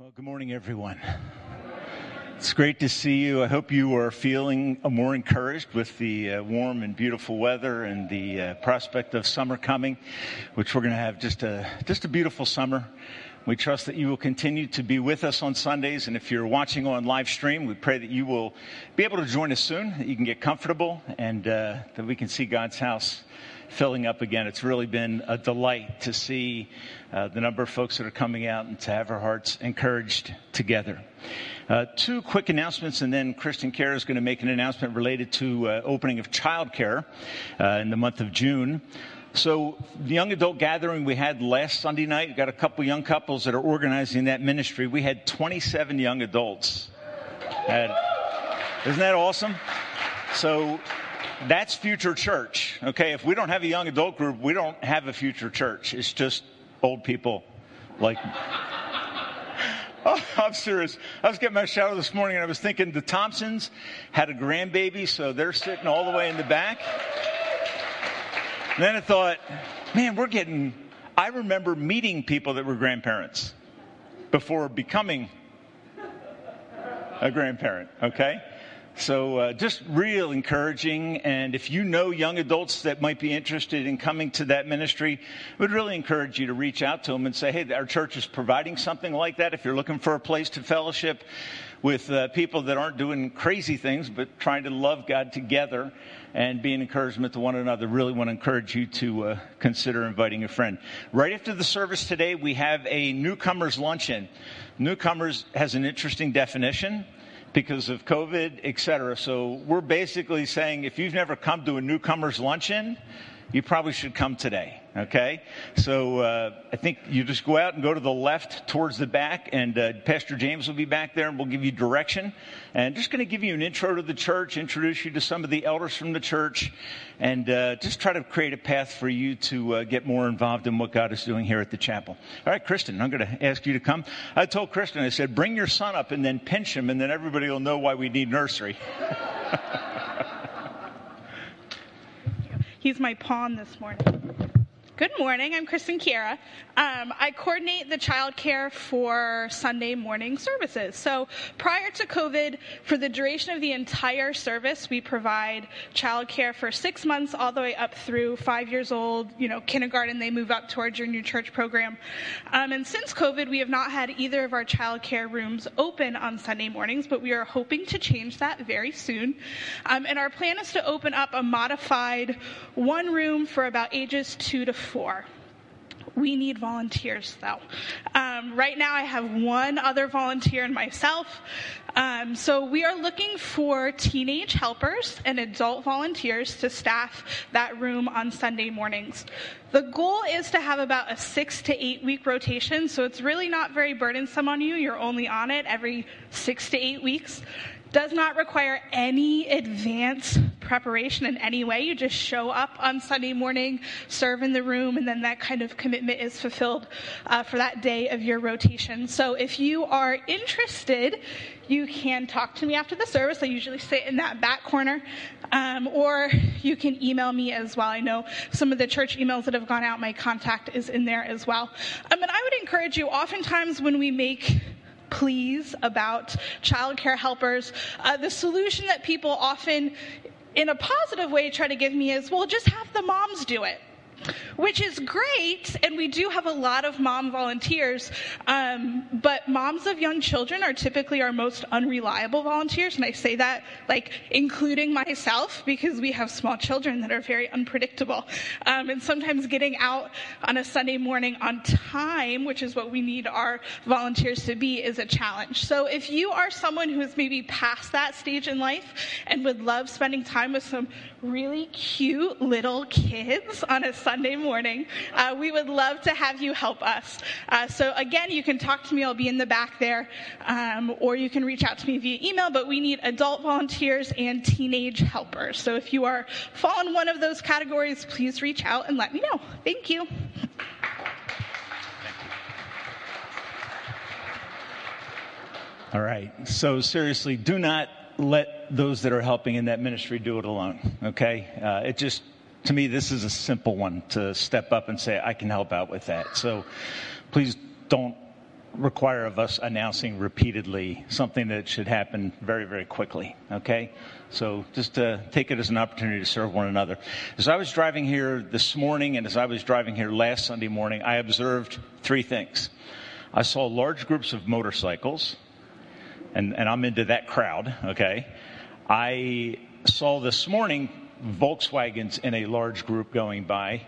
Well, good morning, everyone. It's great to see you. I hope you are feeling more encouraged with the uh, warm and beautiful weather and the uh, prospect of summer coming, which we're going to have just a just a beautiful summer. We trust that you will continue to be with us on Sundays, and if you're watching on live stream, we pray that you will be able to join us soon. That you can get comfortable, and uh, that we can see God's house filling up again. It's really been a delight to see uh, the number of folks that are coming out and to have our hearts encouraged together. Uh, two quick announcements, and then Kristen Kerr is going to make an announcement related to uh, opening of childcare uh, in the month of June. So, the young adult gathering we had last Sunday night, got a couple young couples that are organizing that ministry. We had 27 young adults. Isn't that awesome? So, that's future church. Okay, if we don't have a young adult group, we don't have a future church. It's just old people like. Oh, I'm serious. I was getting my shower this morning and I was thinking the Thompsons had a grandbaby, so they're sitting all the way in the back. And then I thought, man, we're getting. I remember meeting people that were grandparents before becoming a grandparent, okay? So uh, just real encouraging. And if you know young adults that might be interested in coming to that ministry, I would really encourage you to reach out to them and say, hey, our church is providing something like that. If you're looking for a place to fellowship with uh, people that aren't doing crazy things, but trying to love God together and be an encouragement to one another, really want to encourage you to uh, consider inviting a friend. Right after the service today, we have a newcomers luncheon. Newcomers has an interesting definition because of COVID, et cetera. So we're basically saying if you've never come to a newcomer's luncheon, you probably should come today. Okay? So uh, I think you just go out and go to the left towards the back, and uh, Pastor James will be back there and we'll give you direction. And just going to give you an intro to the church, introduce you to some of the elders from the church, and uh, just try to create a path for you to uh, get more involved in what God is doing here at the chapel. All right, Kristen, I'm going to ask you to come. I told Kristen, I said, bring your son up and then pinch him, and then everybody will know why we need nursery. He's my pawn this morning. Good morning. I'm Kristen Kiera. Um, I coordinate the childcare for Sunday morning services. So prior to COVID, for the duration of the entire service, we provide childcare for six months all the way up through five years old. You know, kindergarten, they move up towards junior church program. Um, and since COVID, we have not had either of our childcare rooms open on Sunday mornings, but we are hoping to change that very soon. Um, and our plan is to open up a modified one room for about ages two to four. We need volunteers, though. Um, right now, I have one other volunteer and myself. Um, so we are looking for teenage helpers and adult volunteers to staff that room on Sunday mornings. The goal is to have about a six to eight week rotation, so it's really not very burdensome on you. You're only on it every six to eight weeks does not require any advance preparation in any way. You just show up on Sunday morning, serve in the room, and then that kind of commitment is fulfilled uh, for that day of your rotation. So if you are interested, you can talk to me after the service. I usually sit in that back corner. Um, or you can email me as well. I know some of the church emails that have gone out, my contact is in there as well. Um, and I would encourage you, oftentimes when we make pleas about childcare helpers. Uh, the solution that people often, in a positive way, try to give me is, well, just have the moms do it which is great, and we do have a lot of mom volunteers. Um, but moms of young children are typically our most unreliable volunteers, and I say that like including myself because we have small children that are very unpredictable. Um, and sometimes getting out on a Sunday morning on time, which is what we need our volunteers to be, is a challenge. So if you are someone who is maybe past that stage in life and would love spending time with some really cute little kids on a Sunday morning. Uh, we would love to have you help us. Uh, so again, you can talk to me. I'll be in the back there, um, or you can reach out to me via email. But we need adult volunteers and teenage helpers. So if you are fall in one of those categories, please reach out and let me know. Thank you. All right. So seriously, do not let those that are helping in that ministry do it alone. Okay? Uh, it just, to me, this is a simple one to step up and say, I can help out with that. So please don't require of us announcing repeatedly something that should happen very, very quickly. Okay? So just uh, take it as an opportunity to serve one another. As I was driving here this morning and as I was driving here last Sunday morning, I observed three things. I saw large groups of motorcycles, and, and I'm into that crowd, okay? I saw this morning Volkswagens in a large group going by,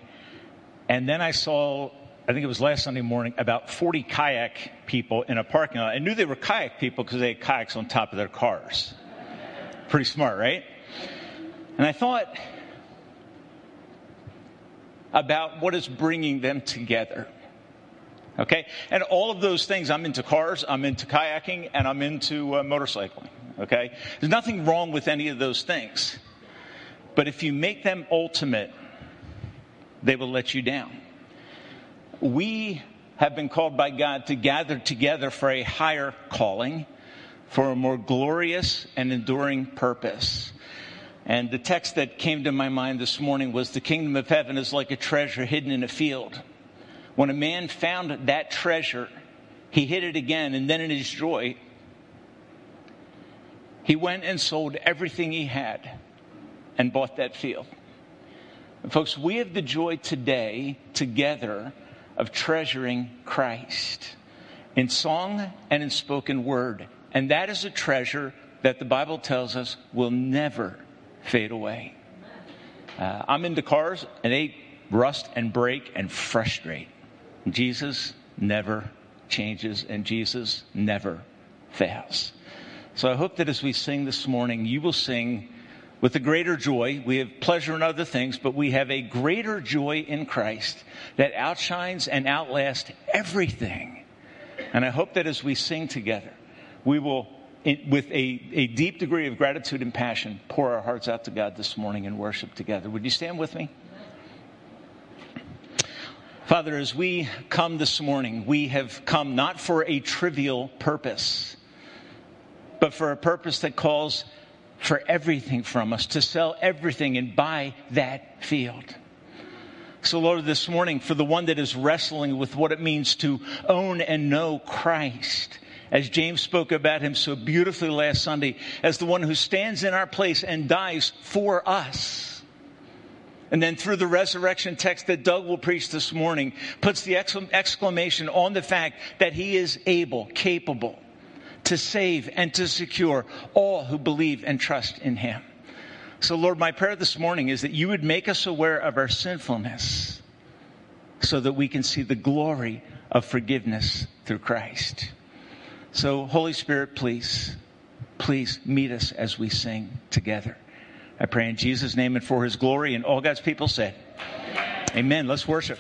and then I saw I think it was last Sunday morning, about 40 kayak people in a parking lot. I knew they were kayak people because they had kayaks on top of their cars. Pretty smart, right? And I thought about what is bringing them together. Okay? And all of those things, I'm into cars, I'm into kayaking, and I'm into uh, motorcycling. Okay? There's nothing wrong with any of those things. But if you make them ultimate, they will let you down we have been called by God to gather together for a higher calling, for a more glorious and enduring purpose. And the text that came to my mind this morning was the kingdom of heaven is like a treasure hidden in a field. When a man found that treasure, he hid it again, and then in his joy, he went and sold everything he had and bought that field. And folks, we have the joy today together of treasuring Christ in song and in spoken word. And that is a treasure that the Bible tells us will never fade away. Uh, I'm into cars and they rust and break and frustrate. Jesus never changes and Jesus never fails. So I hope that as we sing this morning, you will sing with a greater joy. We have pleasure in other things, but we have a greater joy in Christ that outshines and outlasts everything. And I hope that as we sing together, we will, with a, a deep degree of gratitude and passion, pour our hearts out to God this morning and worship together. Would you stand with me? Father, as we come this morning, we have come not for a trivial purpose, but for a purpose that calls for everything from us, to sell everything and buy that field. So, Lord, this morning, for the one that is wrestling with what it means to own and know Christ, as James spoke about him so beautifully last Sunday, as the one who stands in our place and dies for us. And then through the resurrection text that Doug will preach this morning, puts the exclamation on the fact that he is able, capable, to save and to secure all who believe and trust in him. So, Lord, my prayer this morning is that you would make us aware of our sinfulness so that we can see the glory of forgiveness through Christ. So, Holy Spirit, please, please meet us as we sing together. I pray in Jesus' name and for his glory. And all God's people said, Amen. Let's worship.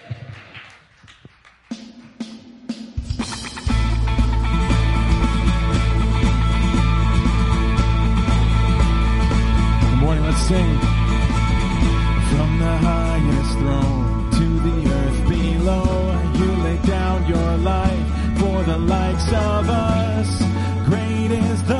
Sing from the highest throne to the earth below. You lay down your life for the likes of us. Great is the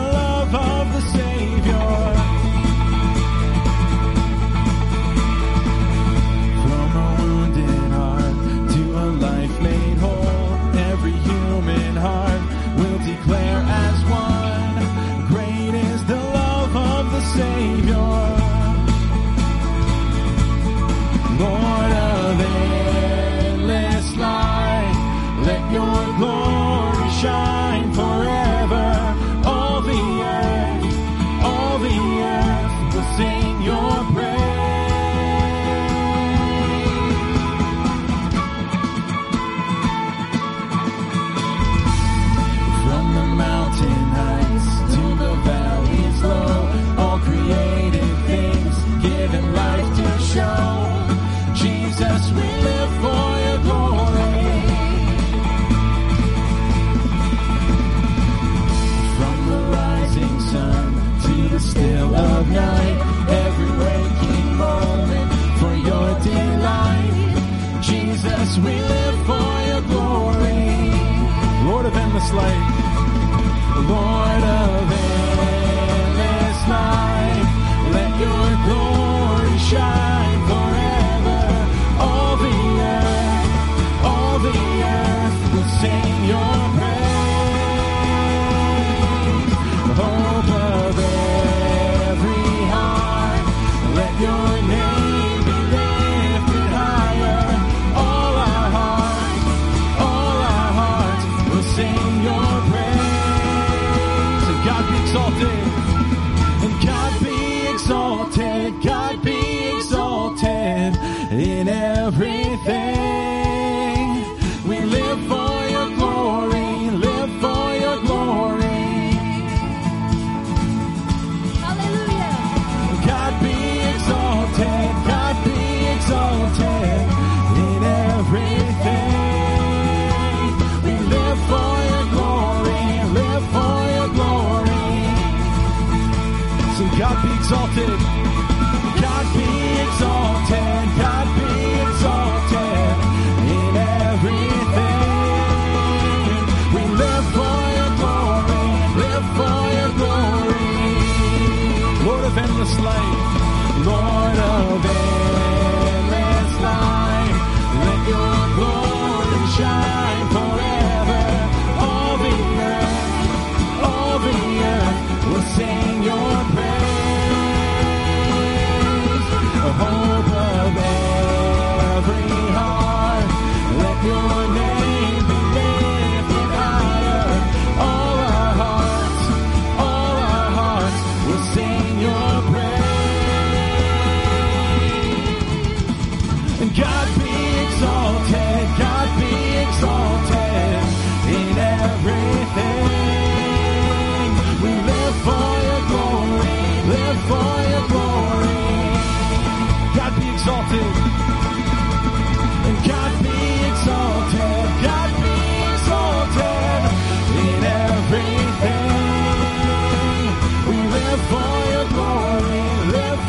Lord exalted.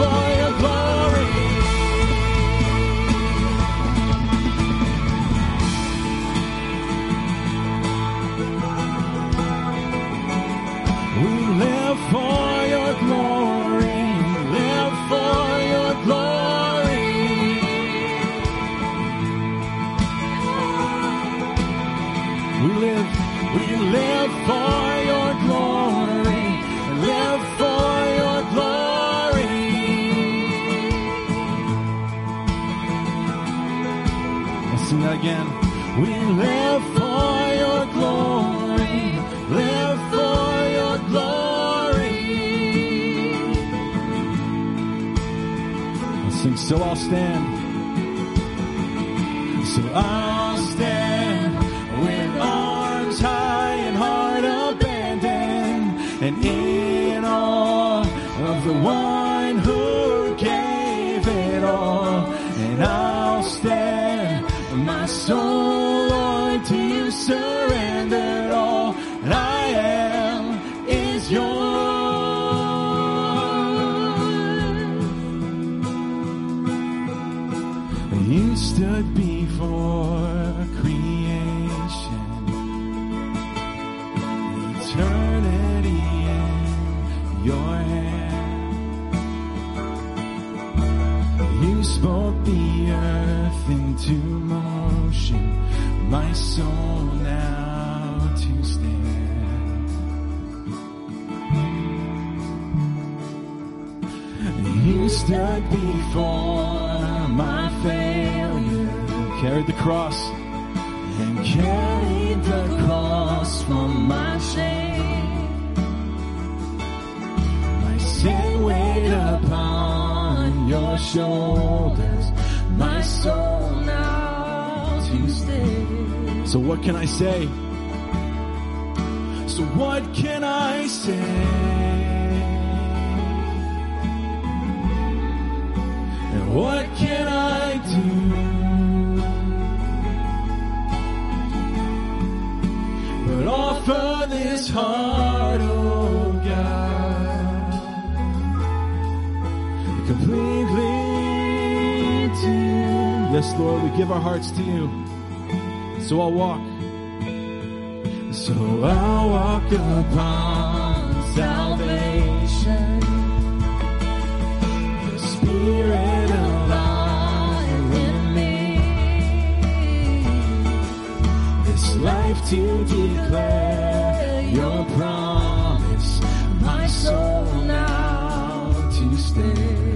for So I'll stand. cross and carried the cross for my shame. My sin weighed upon your shoulders, my soul now to stay. So what can I say? So what can I say? What can I do? For this heart, oh God, completely to you. Yes, Lord, we give our hearts to you. So I'll walk. So I'll walk upon salvation. to declare your promise. My soul now to stay.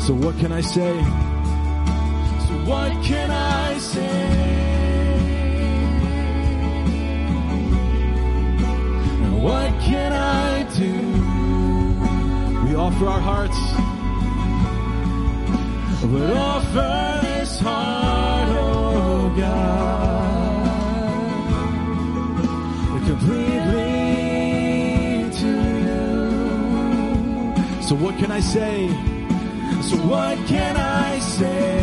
So what can I say? So what can I say? What can I do? We offer our hearts, We offer this heart. So what can I say? So what can I say?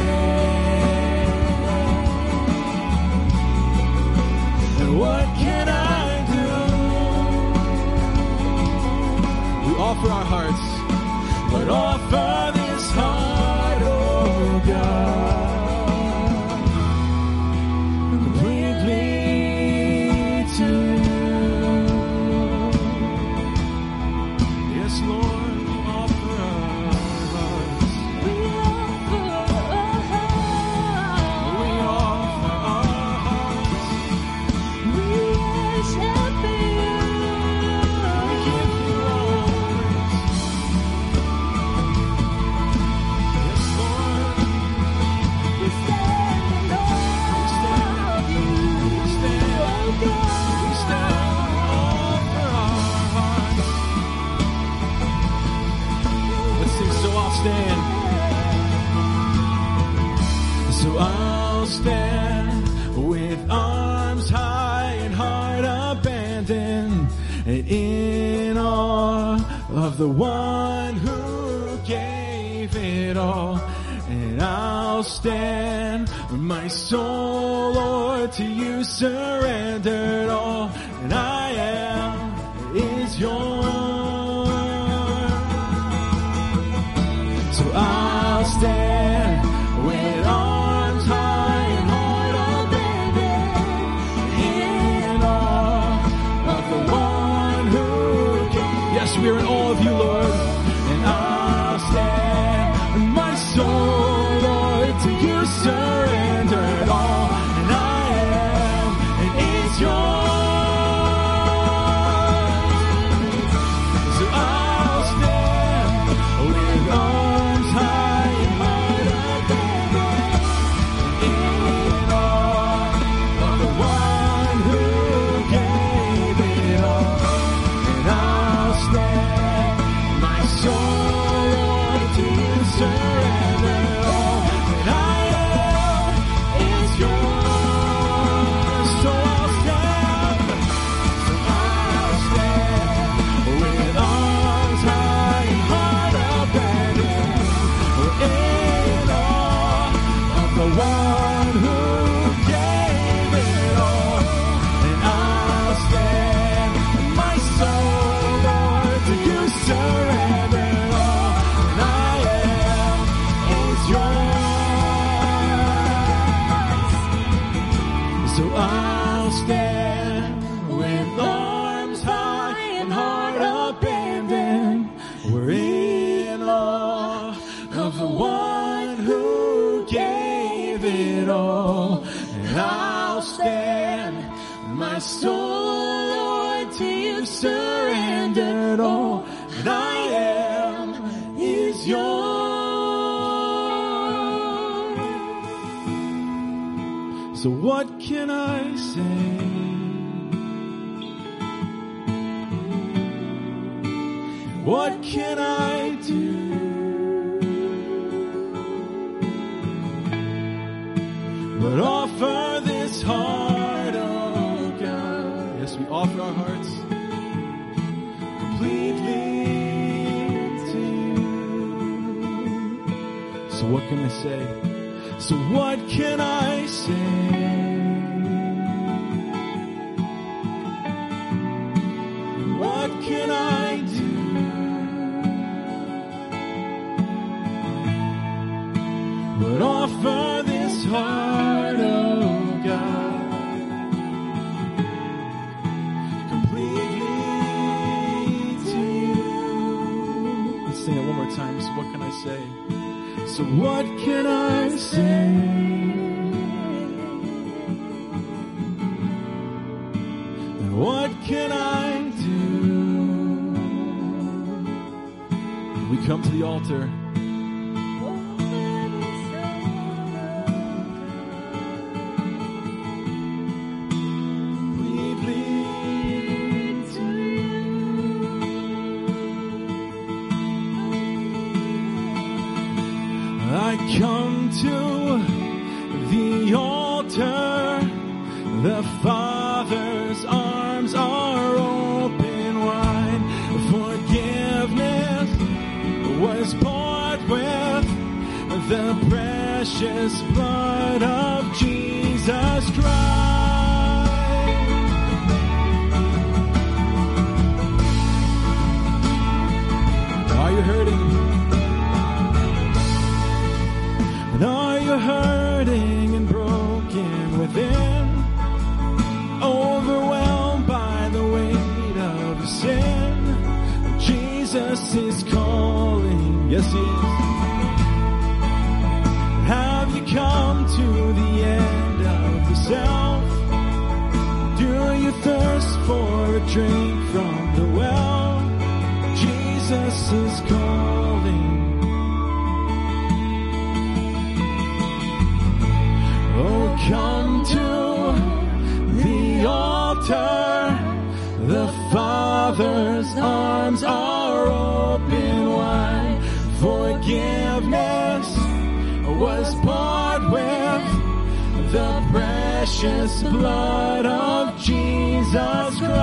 And what can I do? We offer our hearts, but offer this heart, oh God. the one who gave it all. And I'll stand, my soul, Lord, to you surrendered all. And I am is yours. So I'll stand. deserve. can I do? But offer this heart, oh God. Yes, we offer our hearts completely to you. So what can I say? So what can I would offer this heart, oh God, completely to you. Let's sing it one more time. So what can I say? So what can I say? And What can I do? We come to the altar. precious blood of Jesus Christ.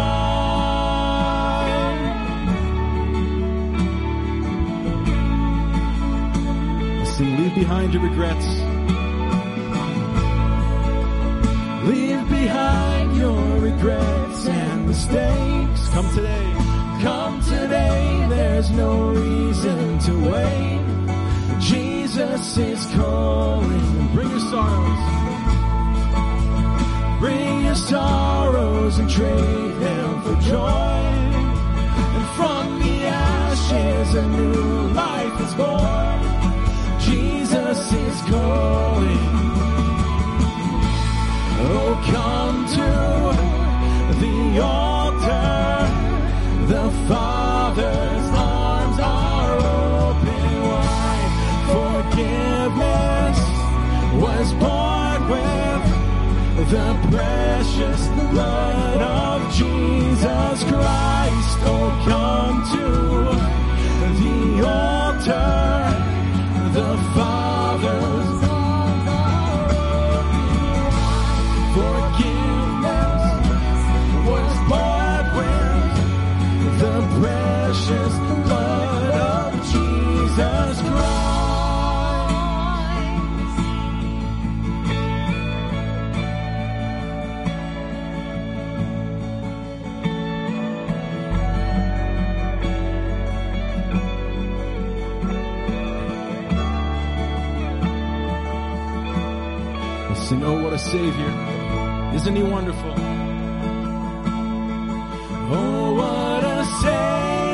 Sing, leave behind your regrets. Leave behind your regrets and mistakes. Come today. Come today. There's no reason to wait. Jesus is calling. Bring your sorrows sorrows and trade them for joy. And from the ashes a new life is born. Jesus is calling. Oh, come to the altar, the Father. the precious blood of Jesus Christ. Oh, come to the altar, the Father's a Savior. Isn't He wonderful? Oh, what a Savior.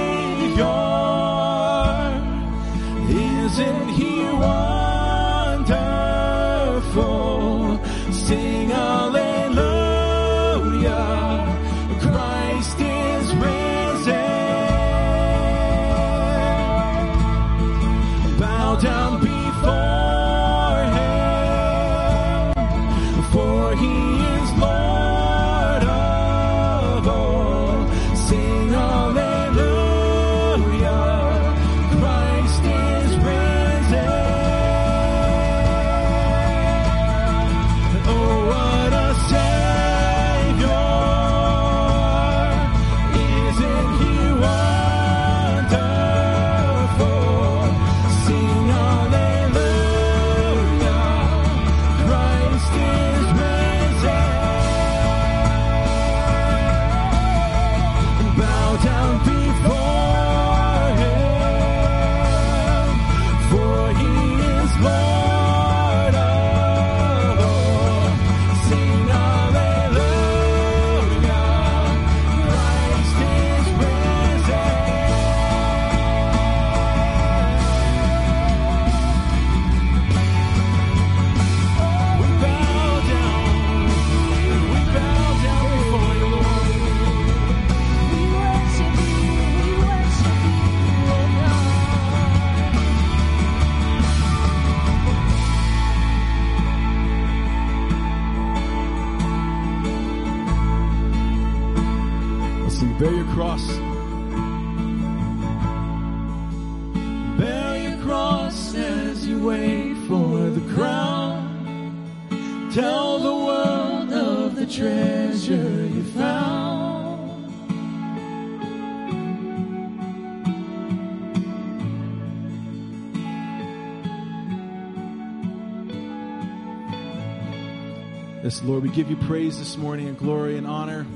Lord, we give you praise this morning and glory and honor.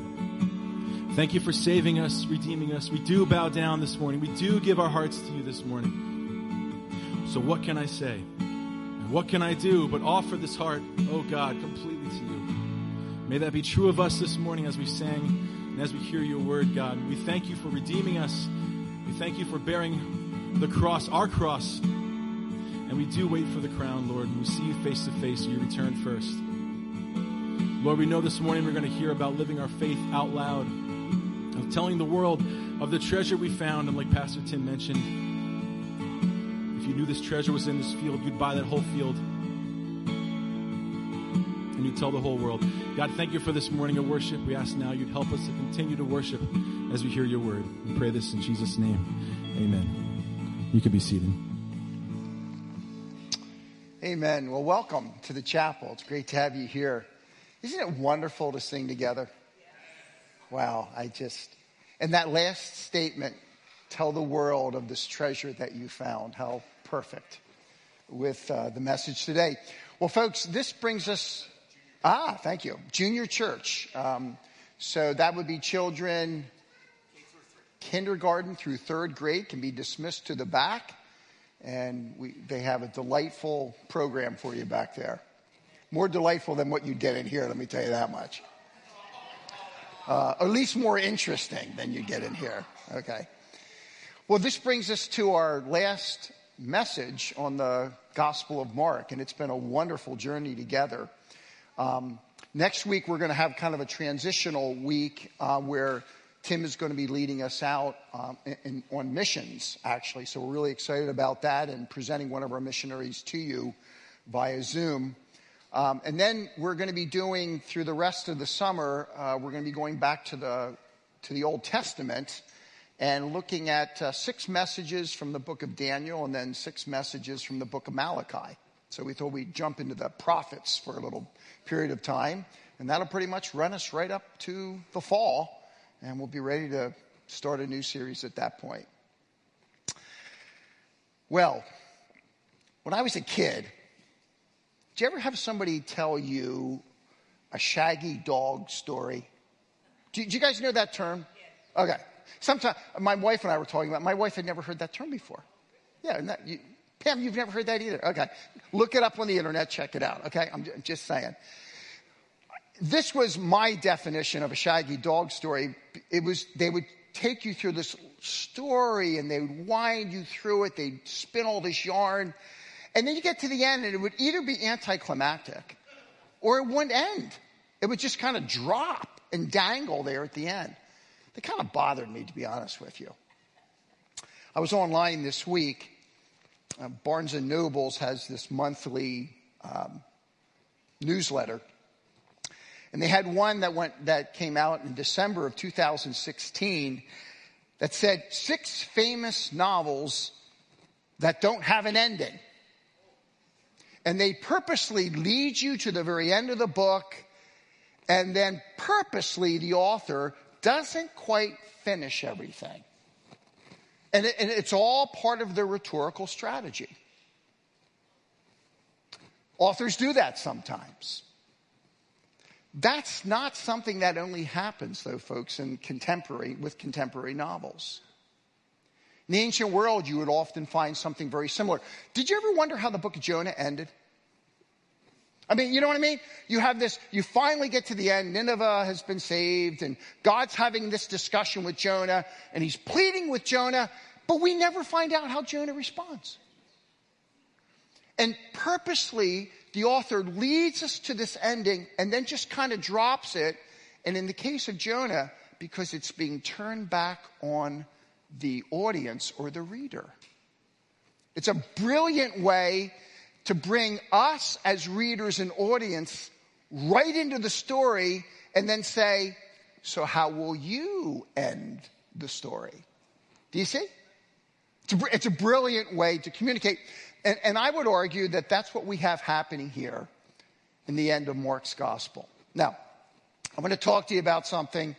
Thank you for saving us, redeeming us. We do bow down this morning. We do give our hearts to you this morning. So, what can I say? And what can I do but offer this heart, oh God, completely to you? May that be true of us this morning as we sang and as we hear your word, God. We thank you for redeeming us. We thank you for bearing the cross, our cross. And we do wait for the crown, Lord, and we see you face to face, you return first. Lord, we know this morning we're going to hear about living our faith out loud, of telling the world of the treasure we found. And like Pastor Tim mentioned, if you knew this treasure was in this field, you'd buy that whole field and you'd tell the whole world. God, thank you for this morning of worship. We ask now you'd help us to continue to worship as we hear your word. We pray this in Jesus' name. Amen. You can be seated. Amen. Well, welcome to the chapel. It's great to have you here. Isn't it wonderful to sing together? Wow, I just, and that last statement, tell the world of this treasure that you found. How perfect with uh, the message today. Well, folks, this brings us, ah, thank you, junior church. Um, so that would be children kindergarten through third grade can be dismissed to the back and we, they have a delightful program for you back there. More delightful than what you get in here, let me tell you that much. Uh, at least more interesting than you get in here. Okay. Well, this brings us to our last message on the Gospel of Mark, and it's been a wonderful journey together. Um, next week, we're going to have kind of a transitional week uh, where Tim is going to be leading us out um, in, on missions, actually. So we're really excited about that and presenting one of our missionaries to you via Zoom. Um, and then we're going to be doing through the rest of the summer. Uh, we're going to be going back to the to the Old Testament and looking at uh, six messages from the book of Daniel and then six messages from the book of Malachi. So we thought we'd jump into the prophets for a little period of time, and that'll pretty much run us right up to the fall and we'll be ready to start a new series at that point. Well, when I was a kid, did you ever have somebody tell you a shaggy dog story? Do, do you guys know that term? Okay. Sometimes my wife and I were talking about. My wife had never heard that term before. Yeah, that, you, Pam, you've never heard that either. Okay, look it up on the internet. Check it out. Okay, I'm just saying this was my definition of a shaggy dog story. It was, they would take you through this story and they would wind you through it. They'd spin all this yarn. And then you get to the end and it would either be anticlimactic or it wouldn't end. It would just kind of drop and dangle there at the end. They kind of bothered me, to be honest with you. I was online this week. Uh, Barnes and Nobles has this monthly um, newsletter and they had one that went, that came out in December of 2016 that said six famous novels that don't have an ending. And they purposely lead you to the very end of the book, and then purposely the author doesn't quite finish everything. And, it, and it's all part of their rhetorical strategy. Authors do that sometimes. That's not something that only happens, though, folks, in contemporary, with contemporary novels. In the ancient world, you would often find something very similar. Did you ever wonder how the book of Jonah ended? I mean, you know what I mean? You have this, you finally get to the end, Nineveh has been saved, and God's having this discussion with Jonah, and he's pleading with Jonah, but we never find out how Jonah responds. And purposely, the author leads us to this ending and then just kind of drops it. And in the case of Jonah, because it's being turned back on the audience or the reader. It's a brilliant way to bring us as readers and audience right into the story and then say, So, how will you end the story? Do you see? It's a, it's a brilliant way to communicate. And, and I would argue that that's what we have happening here in the end of Mark's gospel. Now, I'm going to talk to you about something,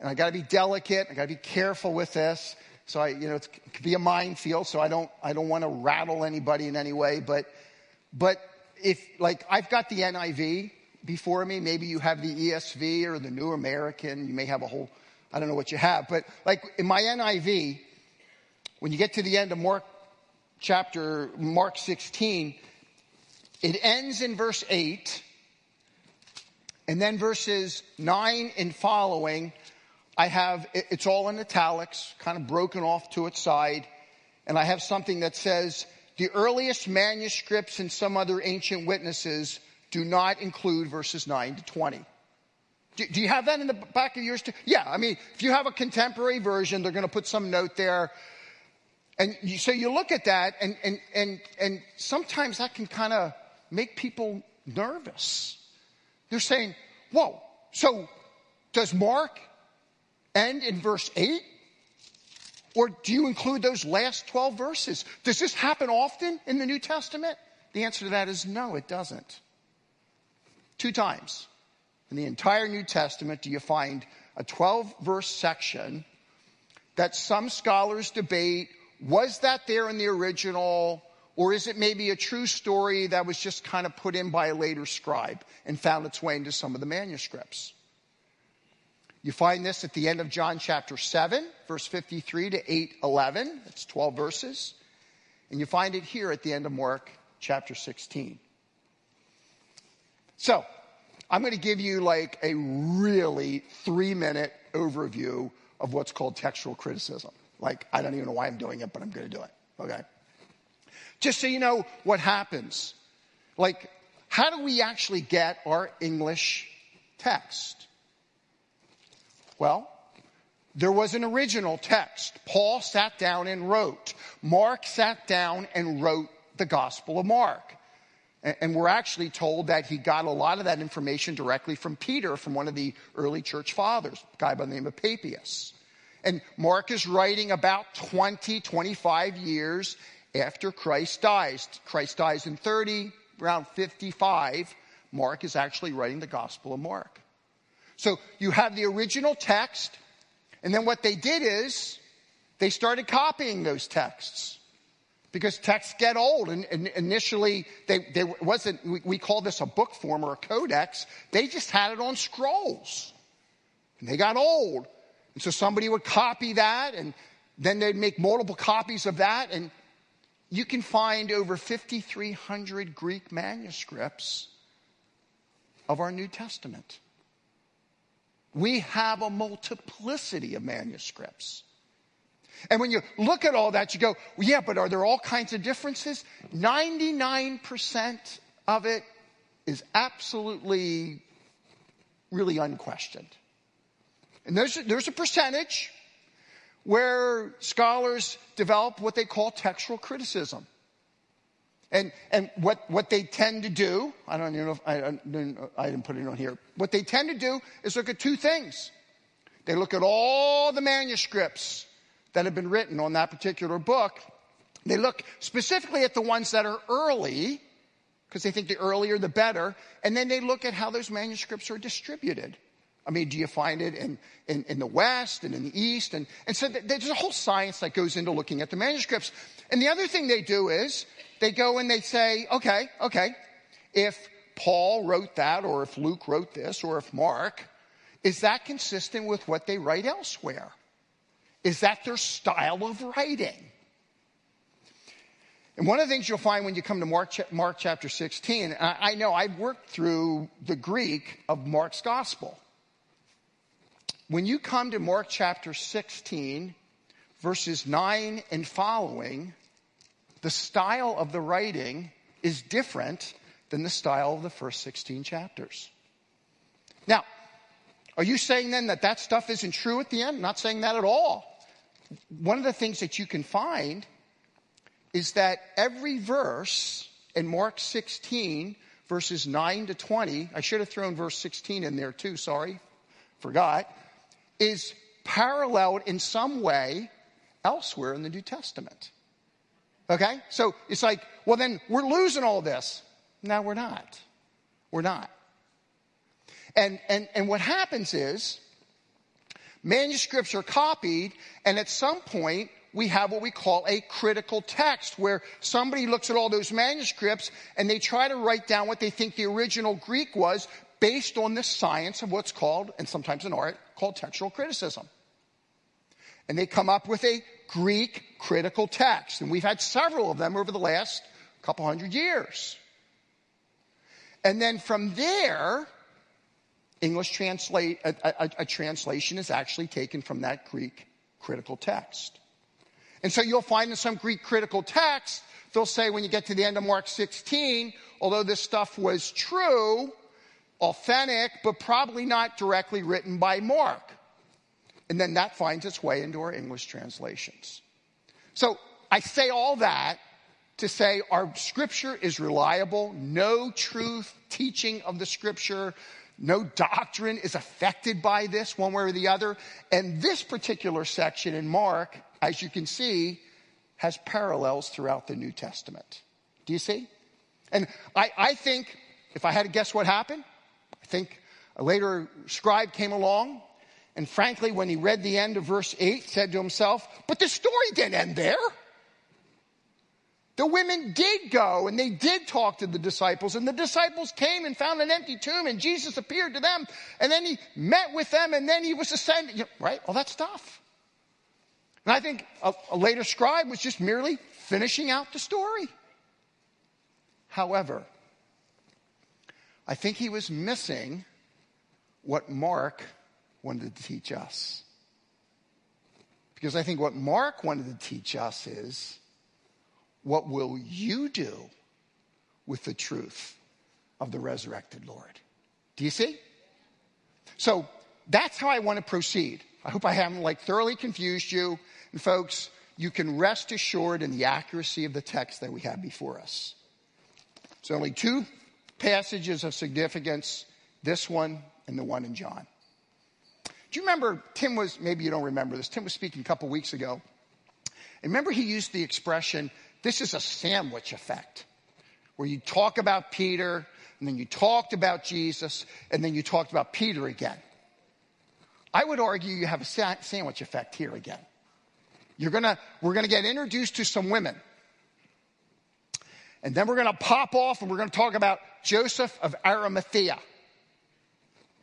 and I got to be delicate. I got to be careful with this. So I, you know, it could be a minefield. So I don't, I don't want to rattle anybody in any way. But, but if like I've got the NIV before me, maybe you have the ESV or the New American. You may have a whole, I don't know what you have. But like in my NIV, when you get to the end of Mark chapter Mark 16, it ends in verse 8 and then verses 9 and following, I have, it's all in italics, kind of broken off to its side. And I have something that says, the earliest manuscripts and some other ancient witnesses do not include verses 9 to 20. Do, do you have that in the back of yours too? Yeah, I mean, if you have a contemporary version, they're going to put some note there. And you, so you look at that, and, and, and, and sometimes that can kind of make people nervous. They're saying, whoa, so does Mark end in verse 8? Or do you include those last 12 verses? Does this happen often in the New Testament? The answer to that is no, it doesn't. Two times in the entire New Testament do you find a 12 verse section that some scholars debate was that there in the original or is it maybe a true story that was just kind of put in by a later scribe and found its way into some of the manuscripts you find this at the end of john chapter 7 verse 53 to 8 11 that's 12 verses. And you find it here at the end of mark chapter 16 so i'm going to give you like a really three minute overview of what's called textual criticism. Like i don't even know why i'm doing it but i'm going to do it okay? Just so you know what happens. Like, how do we actually get our English text? Well, there was an original text. Paul sat down and wrote. Mark sat down and wrote the Gospel of Mark. And we're actually told that he got a lot of that information directly from Peter, from one of the early church fathers, a guy by the name of Papias. And Mark is writing about 20, 25 years after Christ dies. Christ dies in 30, around 55. Mark is actually writing the Gospel of Mark. So you have the original text, and then what they did is they started copying those texts because texts get old. And, and initially, they, they wasn't. We, we call this a book form or a codex. They just had it on scrolls, and they got old. And so somebody would copy that, and then they'd make multiple copies of that, and you can find over 5,300 Greek manuscripts of our New Testament. We have a multiplicity of manuscripts. And when you look at all that, you go, well, yeah, but are there all kinds of differences? 99% of it is absolutely, really unquestioned. And there's, there's a percentage where scholars develop what they call textual criticism. And, and what, what they tend to do, I don't even know if I, I, didn't, I didn't put it on here. What they tend to do is look at two things. They look at all the manuscripts that have been written on that particular book. They look specifically at the ones that are early, because they think the earlier the better. And then they look at how those manuscripts are distributed. I mean, do you find it in, in, in the West and in the East? And, and so th- there's a whole science that goes into looking at the manuscripts. And the other thing they do is they go and they say, okay, okay, if Paul wrote that, or if Luke wrote this, or if Mark, is that consistent with what they write elsewhere? Is that their style of writing? And one of the things you'll find when you come to Mark, Mark chapter 16, I, I know I've worked through the Greek of Mark's gospel. When you come to Mark chapter 16, verses 9 and following, the style of the writing is different than the style of the first 16 chapters. Now, are you saying then that that stuff isn't true at the end? I'm not saying that at all. One of the things that you can find is that every verse in Mark 16, verses 9 to 20, I should have thrown verse 16 in there too, sorry, forgot, is paralleled in some way elsewhere in the New Testament. Okay? So it's like, well, then we're losing all this. No, we're not. We're not. And, and, and what happens is manuscripts are copied, and at some point, we have what we call a critical text, where somebody looks at all those manuscripts and they try to write down what they think the original Greek was based on the science of what's called, and sometimes in art, called textual criticism. And they come up with a Greek critical text. And we've had several of them over the last couple hundred years. And then from there, English translate, a, a, a translation is actually taken from that Greek critical text. And so you'll find in some Greek critical texts, they'll say when you get to the end of Mark 16, although this stuff was true, authentic, but probably not directly written by Mark. And then that finds its way into our English translations. So I say all that to say our scripture is reliable. No truth teaching of the scripture, no doctrine is affected by this one way or the other. And this particular section in Mark, as you can see, has parallels throughout the New Testament. Do you see? And I, I think, if I had to guess what happened, I think a later scribe came along and frankly, when he read the end of verse 8, said to himself, But the story didn't end there. The women did go and they did talk to the disciples, and the disciples came and found an empty tomb, and Jesus appeared to them, and then he met with them, and then he was ascended, right? All that stuff. And I think a, a later scribe was just merely finishing out the story. However, I think he was missing what Mark wanted to teach us. Because I think what Mark wanted to teach us is what will you do with the truth of the resurrected Lord? Do you see? So that's how I want to proceed. I hope I haven't like thoroughly confused you. And folks, you can rest assured in the accuracy of the text that we have before us. So only two passages of significance, this one and the one in John. Do you remember, Tim was, maybe you don't remember this, Tim was speaking a couple weeks ago. And remember he used the expression, this is a sandwich effect, where you talk about Peter, and then you talked about Jesus, and then you talked about Peter again. I would argue you have a sa- sandwich effect here again. You're gonna, we're gonna get introduced to some women. And then we're gonna pop off and we're gonna talk about Joseph of Arimathea.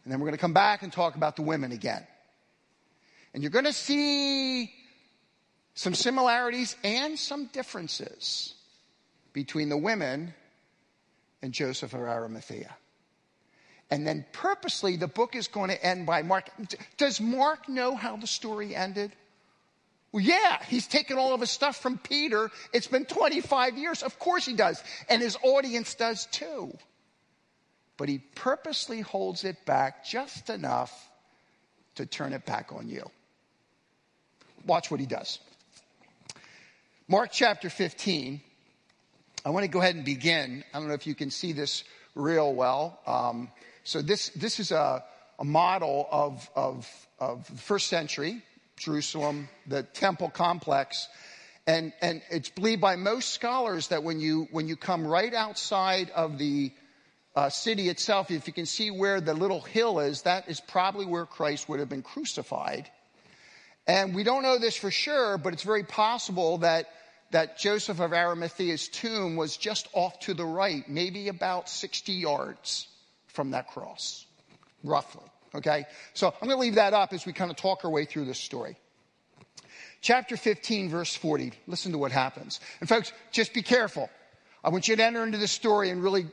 And then we're going to come back and talk about the women again. And you're going to see some similarities and some differences between the women and Joseph of Arimathea. And then purposely, the book is going to end by Mark. Does Mark know how the story ended? Well, yeah, he's taken all of his stuff from Peter. It's been 25 years. Of course he does. And his audience does too but he purposely holds it back just enough to turn it back on you. Watch what he does. Mark chapter 15. I want to go ahead and begin. I don't know if you can see this real well. Um, so this this is a, a model of, of of the first century Jerusalem, the temple complex, and and it's believed by most scholars that when you when you come right outside of the uh, city itself, if you can see where the little hill is, that is probably where Christ would have been crucified. And we don't know this for sure, but it's very possible that, that Joseph of Arimathea's tomb was just off to the right, maybe about 60 yards from that cross, roughly. Okay? So I'm going to leave that up as we kind of talk our way through this story. Chapter 15, verse 40. Listen to what happens. And folks, just be careful. I want you to enter into this story and really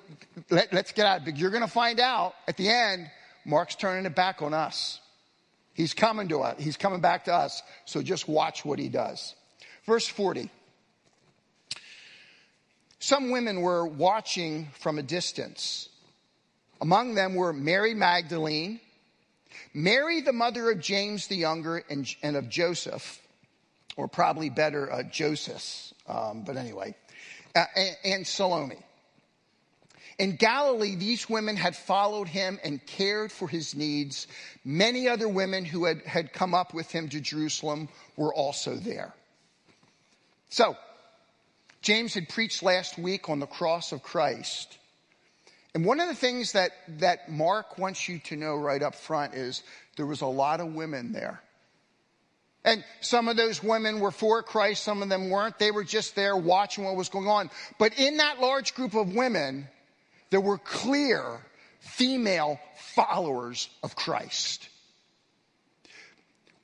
let, us get out. But you're going to find out at the end, Mark's turning it back on us. He's coming to us. He's coming back to us. So just watch what he does. Verse 40. Some women were watching from a distance. Among them were Mary Magdalene, Mary, the mother of James the Younger and, and of Joseph, or probably better, uh, Joseph. Um, but anyway, uh, and, Salome. In Galilee, these women had followed him and cared for his needs. Many other women who had, had come up with him to Jerusalem were also there. So, James had preached last week on the cross of Christ. And one of the things that, that Mark wants you to know right up front is there was a lot of women there. And some of those women were for Christ, some of them weren't. They were just there watching what was going on. But in that large group of women, there were clear female followers of Christ.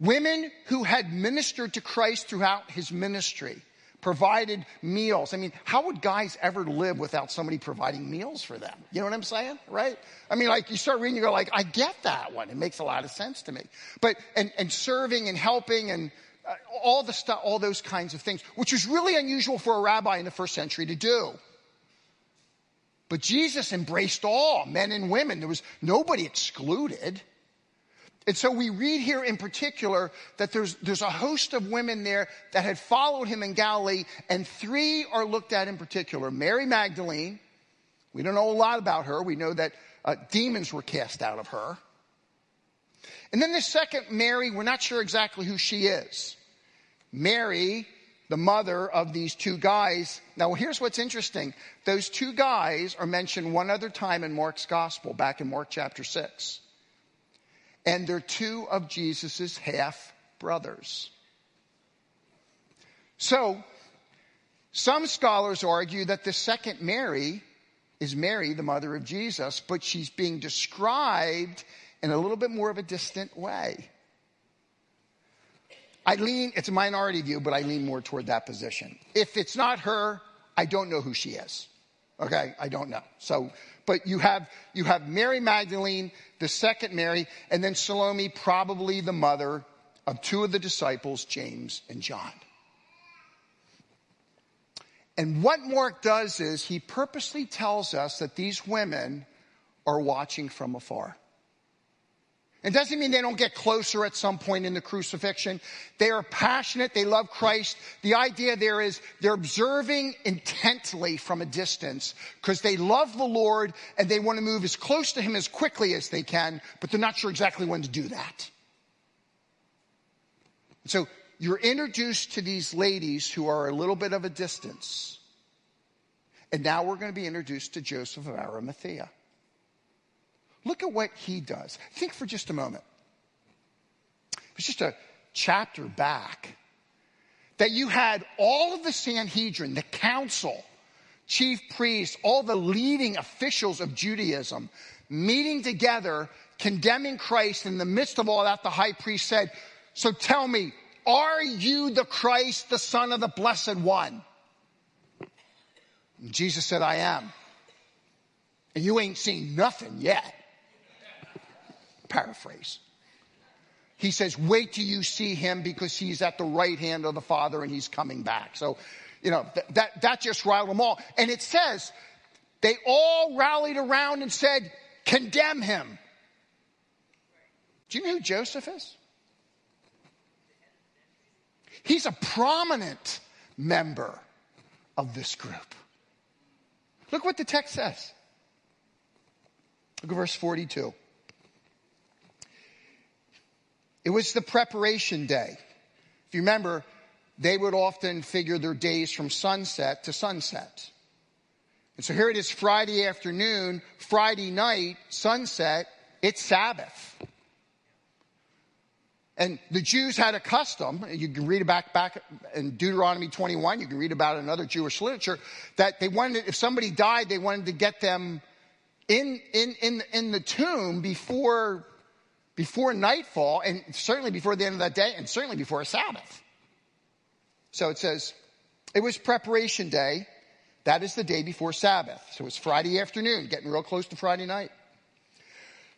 Women who had ministered to Christ throughout his ministry, provided meals. I mean, how would guys ever live without somebody providing meals for them? You know what I'm saying? Right? I mean, like you start reading, you go like, I get that one. It makes a lot of sense to me. But, and, and serving and helping and uh, all the stuff, all those kinds of things, which was really unusual for a rabbi in the first century to do. But Jesus embraced all, men and women. There was nobody excluded. And so we read here in particular that there's, there's a host of women there that had followed him in Galilee, and three are looked at in particular. Mary Magdalene, we don't know a lot about her. We know that uh, demons were cast out of her. And then the second Mary, we're not sure exactly who she is. Mary, the mother of these two guys. Now, here's what's interesting. Those two guys are mentioned one other time in Mark's gospel, back in Mark chapter 6 and they're two of Jesus' half brothers. So, some scholars argue that the second Mary is Mary, the mother of Jesus, but she's being described in a little bit more of a distant way. I lean, it's a minority view, but I lean more toward that position. If it's not her, I don't know who she is. Okay, I don't know. So, but you have you have Mary Magdalene, the second Mary, and then Salome, probably the mother of two of the disciples, James and John. And what Mark does is he purposely tells us that these women are watching from afar. It doesn't mean they don't get closer at some point in the crucifixion. They are passionate. They love Christ. The idea there is they're observing intently from a distance because they love the Lord and they want to move as close to Him as quickly as they can, but they're not sure exactly when to do that. So you're introduced to these ladies who are a little bit of a distance. And now we're going to be introduced to Joseph of Arimathea. Look at what he does. Think for just a moment. It's just a chapter back that you had all of the Sanhedrin, the council, chief priests, all the leading officials of Judaism meeting together, condemning Christ. In the midst of all that, the high priest said, So tell me, are you the Christ, the Son of the Blessed One? And Jesus said, I am. And you ain't seen nothing yet. Paraphrase. He says, wait till you see him because he's at the right hand of the Father and he's coming back. So, you know, th- that, that just riled them all. And it says, they all rallied around and said, condemn him. Do you know who Joseph is? He's a prominent member of this group. Look what the text says. Look at verse 42. It was the preparation day. If you remember, they would often figure their days from sunset to sunset. And so here it is Friday afternoon, Friday night, sunset, it's Sabbath. And the Jews had a custom, you can read about back in Deuteronomy 21, you can read about it in other Jewish literature, that they wanted, if somebody died, they wanted to get them in, in, in, in the tomb before, before nightfall, and certainly before the end of that day, and certainly before a Sabbath. So it says, it was preparation day. That is the day before Sabbath. So it's Friday afternoon, getting real close to Friday night.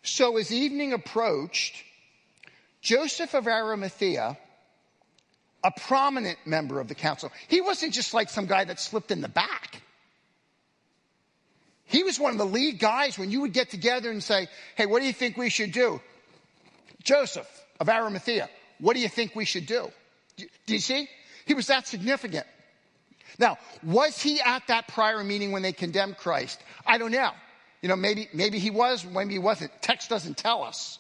So as evening approached, Joseph of Arimathea, a prominent member of the council, he wasn't just like some guy that slipped in the back. He was one of the lead guys when you would get together and say, Hey, what do you think we should do? Joseph of Arimathea, what do you think we should do? Do you see? He was that significant. Now, was he at that prior meeting when they condemned Christ? I don't know. You know, maybe, maybe he was, maybe he wasn't. Text doesn't tell us.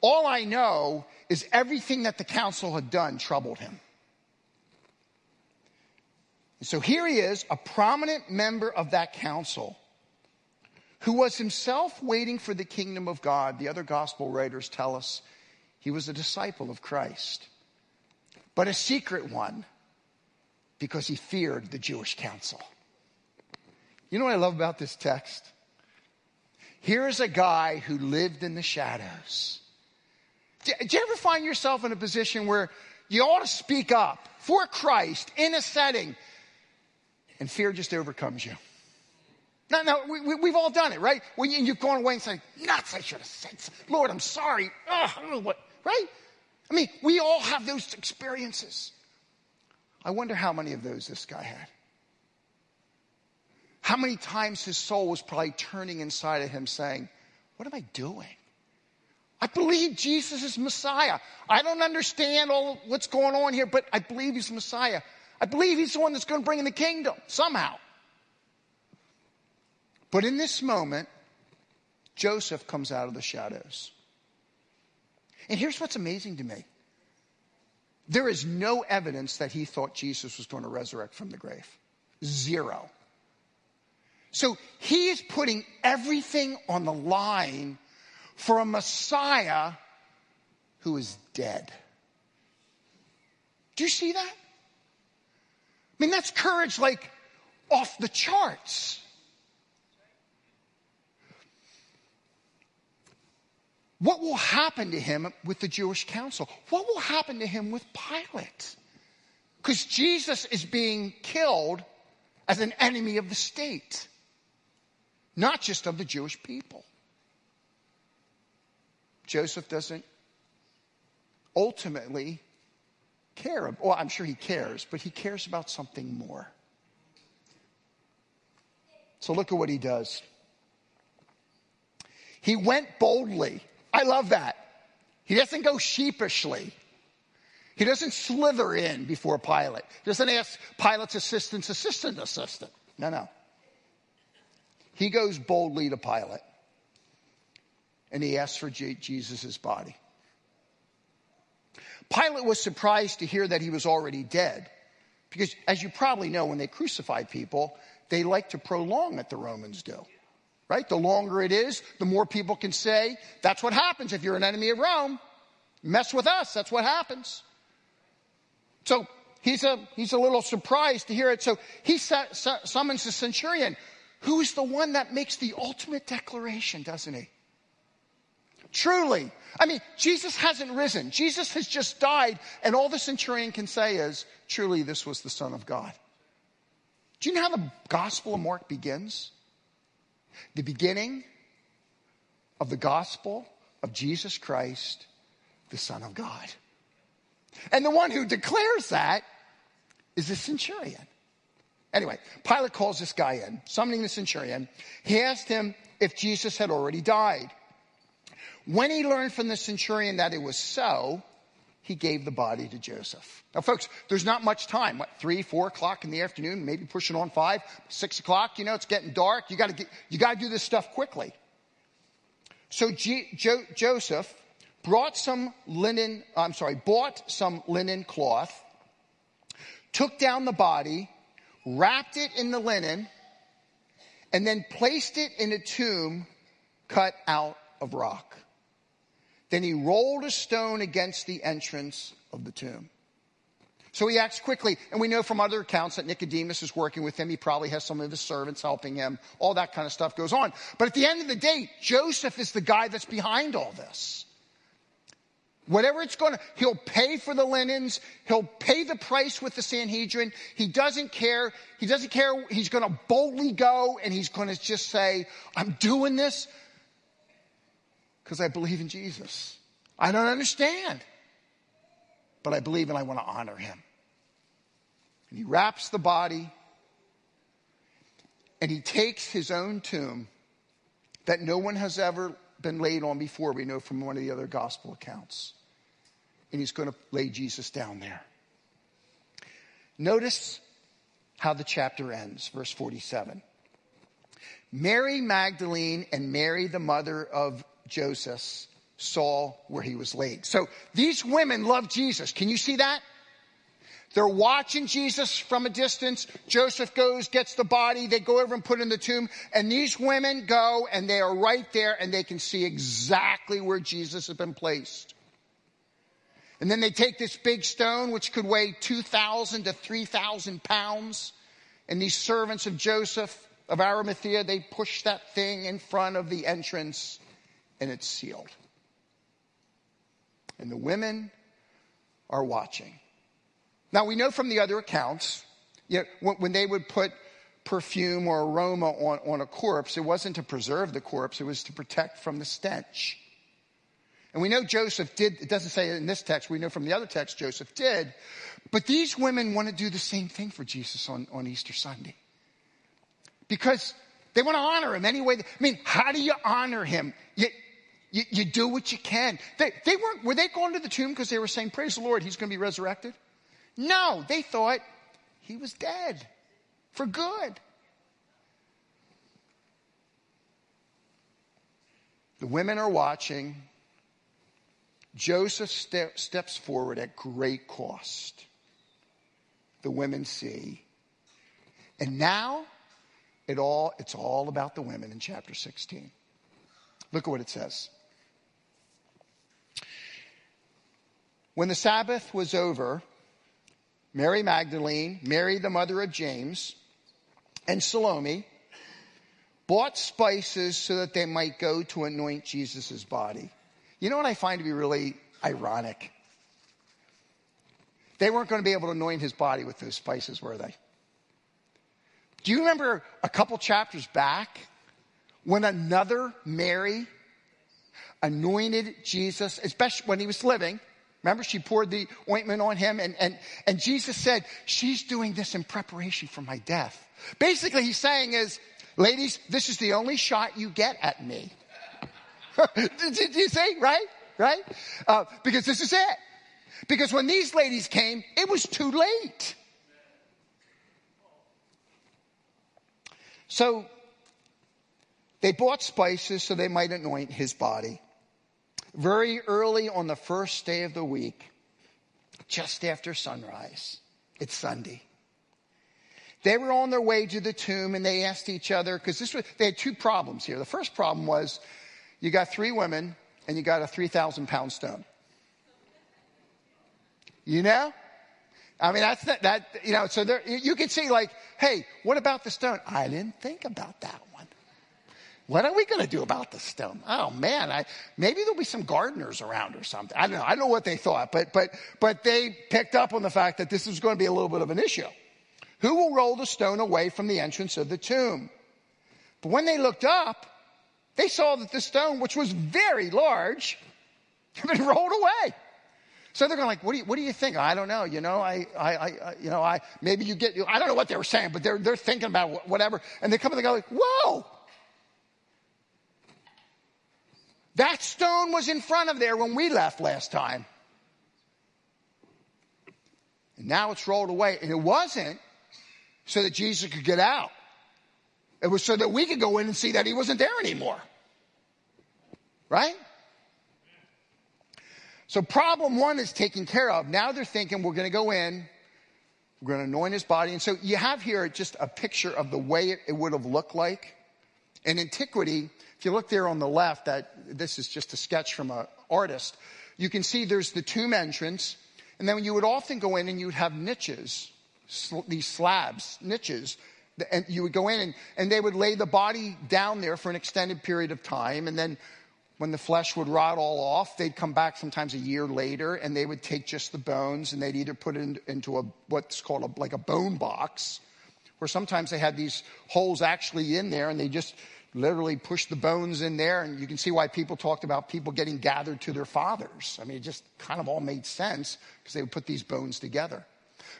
All I know is everything that the council had done troubled him. And so here he is, a prominent member of that council, who was himself waiting for the kingdom of God. The other gospel writers tell us he was a disciple of Christ, but a secret one because he feared the Jewish council. You know what I love about this text? Here is a guy who lived in the shadows. Do do you ever find yourself in a position where you ought to speak up for Christ in a setting and fear just overcomes you? No, no, we, we, we've all done it, right? When you, you've gone away and said, nuts, I should have said. Lord, I'm sorry. Ugh, what, right? I mean, we all have those experiences. I wonder how many of those this guy had. How many times his soul was probably turning inside of him saying, What am I doing? I believe Jesus is Messiah. I don't understand all what's going on here, but I believe he's Messiah. I believe he's the one that's going to bring in the kingdom somehow. But in this moment, Joseph comes out of the shadows. And here's what's amazing to me there is no evidence that he thought Jesus was going to resurrect from the grave. Zero. So he is putting everything on the line for a Messiah who is dead. Do you see that? I mean, that's courage like off the charts. What will happen to him with the Jewish council? What will happen to him with Pilate? Because Jesus is being killed as an enemy of the state, not just of the Jewish people. Joseph doesn't ultimately care. Well, I'm sure he cares, but he cares about something more. So look at what he does. He went boldly. I love that. He doesn't go sheepishly. He doesn't slither in before Pilate. He doesn't ask Pilate's assistant's assistant assistant. No, no. He goes boldly to Pilate and he asks for Je- Jesus' body. Pilate was surprised to hear that he was already dead because, as you probably know, when they crucify people, they like to prolong it, the Romans do. Right? The longer it is, the more people can say, that's what happens if you're an enemy of Rome. Mess with us, that's what happens. So he's a, he's a little surprised to hear it. So he sa- sa- summons the centurion, who's the one that makes the ultimate declaration, doesn't he? Truly. I mean, Jesus hasn't risen. Jesus has just died, and all the centurion can say is, truly, this was the Son of God. Do you know how the Gospel of Mark begins? The beginning of the Gospel of Jesus Christ, the Son of God. And the one who declares that is the centurion. Anyway, Pilate calls this guy in, summoning the centurion. He asked him if Jesus had already died. When he learned from the centurion that it was so, he gave the body to Joseph. Now, folks, there's not much time. What, three, four o'clock in the afternoon, maybe pushing on five, six o'clock, you know, it's getting dark. You gotta get, you gotta do this stuff quickly. So G- jo- Joseph brought some linen, I'm sorry, bought some linen cloth, took down the body, wrapped it in the linen, and then placed it in a tomb cut out of rock. Then he rolled a stone against the entrance of the tomb. So he acts quickly, and we know from other accounts that Nicodemus is working with him. He probably has some of his servants helping him. All that kind of stuff goes on. But at the end of the day, Joseph is the guy that's behind all this. Whatever it's going to, he'll pay for the linens. He'll pay the price with the Sanhedrin. He doesn't care. He doesn't care. He's going to boldly go and he's going to just say, I'm doing this because I believe in Jesus. I don't understand, but I believe and I want to honor him. And he wraps the body and he takes his own tomb that no one has ever been laid on before, we know from one of the other gospel accounts. And he's going to lay Jesus down there. Notice how the chapter ends, verse 47. Mary Magdalene and Mary, the mother of Joseph, saw where he was laid. So these women love Jesus. Can you see that? They're watching Jesus from a distance. Joseph goes, gets the body. They go over and put it in the tomb. And these women go and they are right there and they can see exactly where Jesus has been placed. And then they take this big stone, which could weigh 2,000 to 3,000 pounds. And these servants of Joseph of Arimathea, they push that thing in front of the entrance and it's sealed. And the women are watching. Now we know from the other accounts, you know, when, they would put perfume or aroma on, on a corpse, it wasn't to preserve the corpse, it was to protect from the stench. And we know Joseph did, it doesn't say in this text, we know from the other text Joseph did. But these women want to do the same thing for Jesus on, on Easter Sunday. Because they want to honor him anyway. I mean, how do you honor him? You, you, you do what you can. They, they weren't, were they going to the tomb because they were saying, praise the Lord, he's going to be resurrected? No, they thought he was dead for good. The women are watching. Joseph ste- steps forward at great cost. The women see. And now it all, it's all about the women in chapter 16. Look at what it says. When the Sabbath was over, Mary Magdalene, Mary the mother of James, and Salome bought spices so that they might go to anoint Jesus' body. You know what I find to be really ironic? They weren't going to be able to anoint his body with those spices, were they? Do you remember a couple chapters back when another Mary anointed Jesus, especially when he was living? Remember, she poured the ointment on him, and, and, and Jesus said, She's doing this in preparation for my death. Basically, he's saying is, Ladies, this is the only shot you get at me. did, you see? Right? Right? Uh, because this is it. Because when these ladies came, it was too late. So they bought spices so they might anoint his body. Very early on the first day of the week, just after sunrise, it's Sunday. They were on their way to the tomb and they asked each other, because this was, they had two problems here. The first problem was you got three women and you got a 3,000 pound stone. You know? I mean, that's that, that you know, so there, you can see like, hey, what about the stone? I didn't think about that one. What are we going to do about the stone? Oh man, I, maybe there'll be some gardeners around or something. I don't know. I don't know what they thought, but, but, but they picked up on the fact that this was going to be a little bit of an issue. Who will roll the stone away from the entrance of the tomb? But when they looked up, they saw that the stone, which was very large, had been rolled away. So they're going like, what do you, what do you think? I don't know. You know, I, I, I, you know, I, maybe you get, I don't know what they were saying, but they're, they're thinking about whatever. And they come and they go like, whoa. That stone was in front of there when we left last time. And now it's rolled away. And it wasn't so that Jesus could get out. It was so that we could go in and see that he wasn't there anymore. Right? So problem one is taken care of. Now they're thinking we're going to go in, we're going to anoint his body. And so you have here just a picture of the way it, would have looked like. In antiquity, if you look there on the left, that this is just a sketch from an artist, you can see there's the tomb entrance, and then you would often go in and you would have niches, sl- these slabs, niches, and you would go in and, and they would lay the body down there for an extended period of time, and then when the flesh would rot all off, they'd come back sometimes a year later and they would take just the bones and they'd either put it in, into a, what's called a, like a bone box, or sometimes they had these holes actually in there and they just literally pushed the bones in there. And you can see why people talked about people getting gathered to their fathers. I mean, it just kind of all made sense because they would put these bones together.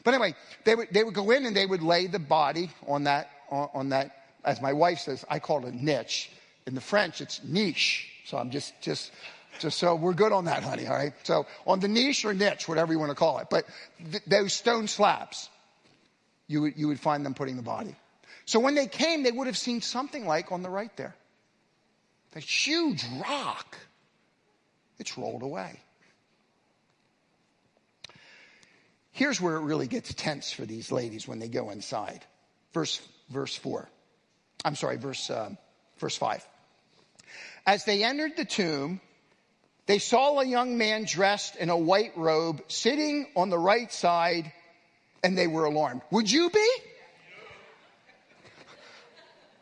But anyway, they would, they would go in and they would lay the body on that, on, on that, as my wife says, I call it a niche. In the French, it's niche. So I'm just, just, just so we're good on that, honey. All right. So on the niche or niche, whatever you want to call it, but th- those stone slabs, you would, you would find them putting the body. So when they came, they would have seen something like on the right there, a huge rock. It's rolled away. Here's where it really gets tense for these ladies when they go inside. Verse, verse 4. I'm sorry, verse, um, verse 5. As they entered the tomb, they saw a young man dressed in a white robe sitting on the right side, and they were alarmed. Would you be?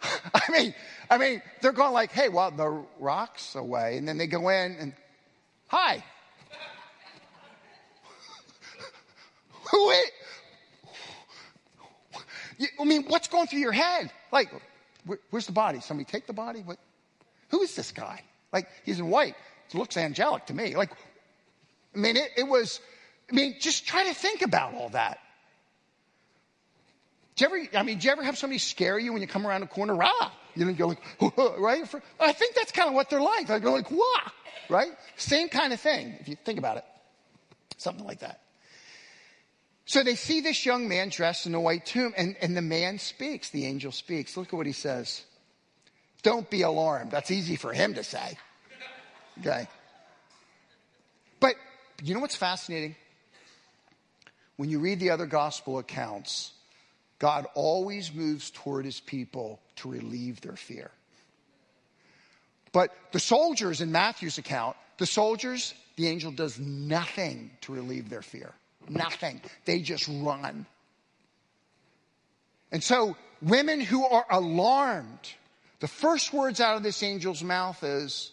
I mean, I mean, they're going like, hey, well, the rock's away. And then they go in and, hi. Who is? I mean, what's going through your head? Like, where, where's the body? Somebody take the body? What? Who is this guy? Like, he's in white. It looks angelic to me. Like, I mean, it, it was, I mean, just try to think about all that. Do you ever, I mean, do you ever have somebody scare you when you come around a corner? Rah! You know, you're like, right? I think that's kind of what they're like. They go like, wah! Right? Same kind of thing, if you think about it. Something like that. So they see this young man dressed in a white tomb, and, and the man speaks. The angel speaks. Look at what he says. Don't be alarmed. That's easy for him to say. Okay. But you know what's fascinating? When you read the other gospel accounts, God always moves toward his people to relieve their fear. But the soldiers in Matthew's account, the soldiers, the angel does nothing to relieve their fear. Nothing. They just run. And so, women who are alarmed, the first words out of this angel's mouth is,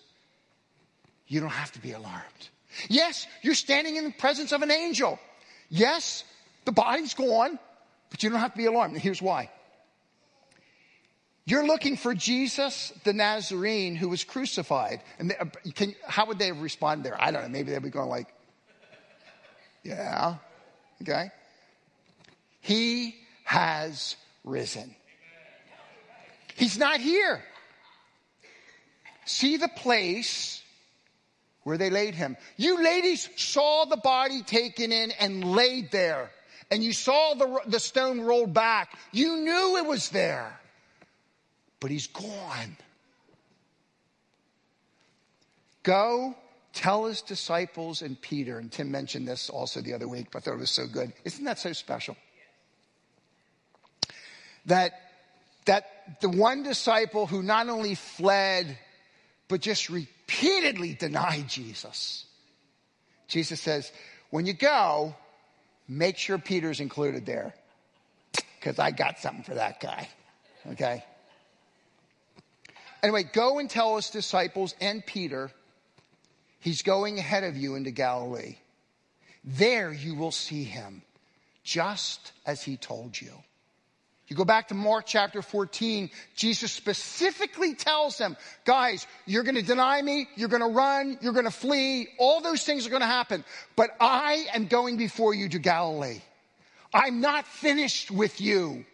You don't have to be alarmed. Yes, you're standing in the presence of an angel. Yes, the body's gone, but you don't have to be alarmed. Here's why. You're looking for Jesus, the Nazarene, who was crucified. And they, uh, can, how would they have responded there? I don't know. Maybe they'd be going like, yeah. Okay. He has risen. He's not here. See the place where they laid him. You ladies saw the body taken in and laid there. And you saw the, the stone rolled back. You knew it was there. But he's gone. Go tell his disciples and Peter, and Tim mentioned this also the other week, but I thought it was so good. Isn't that so special? That, that the one disciple who not only fled, but just repeatedly denied Jesus. Jesus says, when you go, make sure Peter's included there. Because I got something for that guy. Okay? Anyway, go and tell his disciples and Peter He's going ahead of you into Galilee. There you will see him, just as he told you. You go back to Mark chapter 14, Jesus specifically tells them, guys, you're going to deny me, you're going to run, you're going to flee, all those things are going to happen, but I am going before you to Galilee. I'm not finished with you.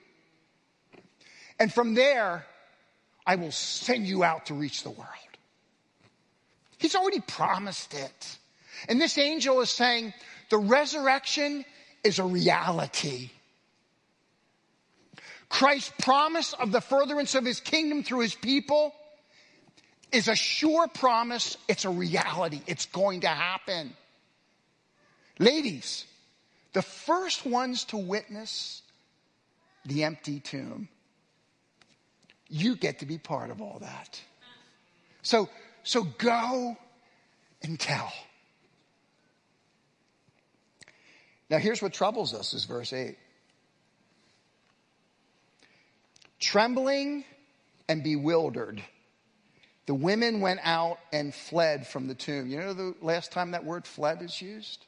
And from there, I will send you out to reach the world. He's already promised it. And this angel is saying the resurrection is a reality. Christ's promise of the furtherance of his kingdom through his people is a sure promise. It's a reality. It's going to happen. Ladies, the first ones to witness the empty tomb, you get to be part of all that. So, so go and tell. Now here's what troubles us is verse 8. Trembling and bewildered, the women went out and fled from the tomb. You know the last time that word fled is used?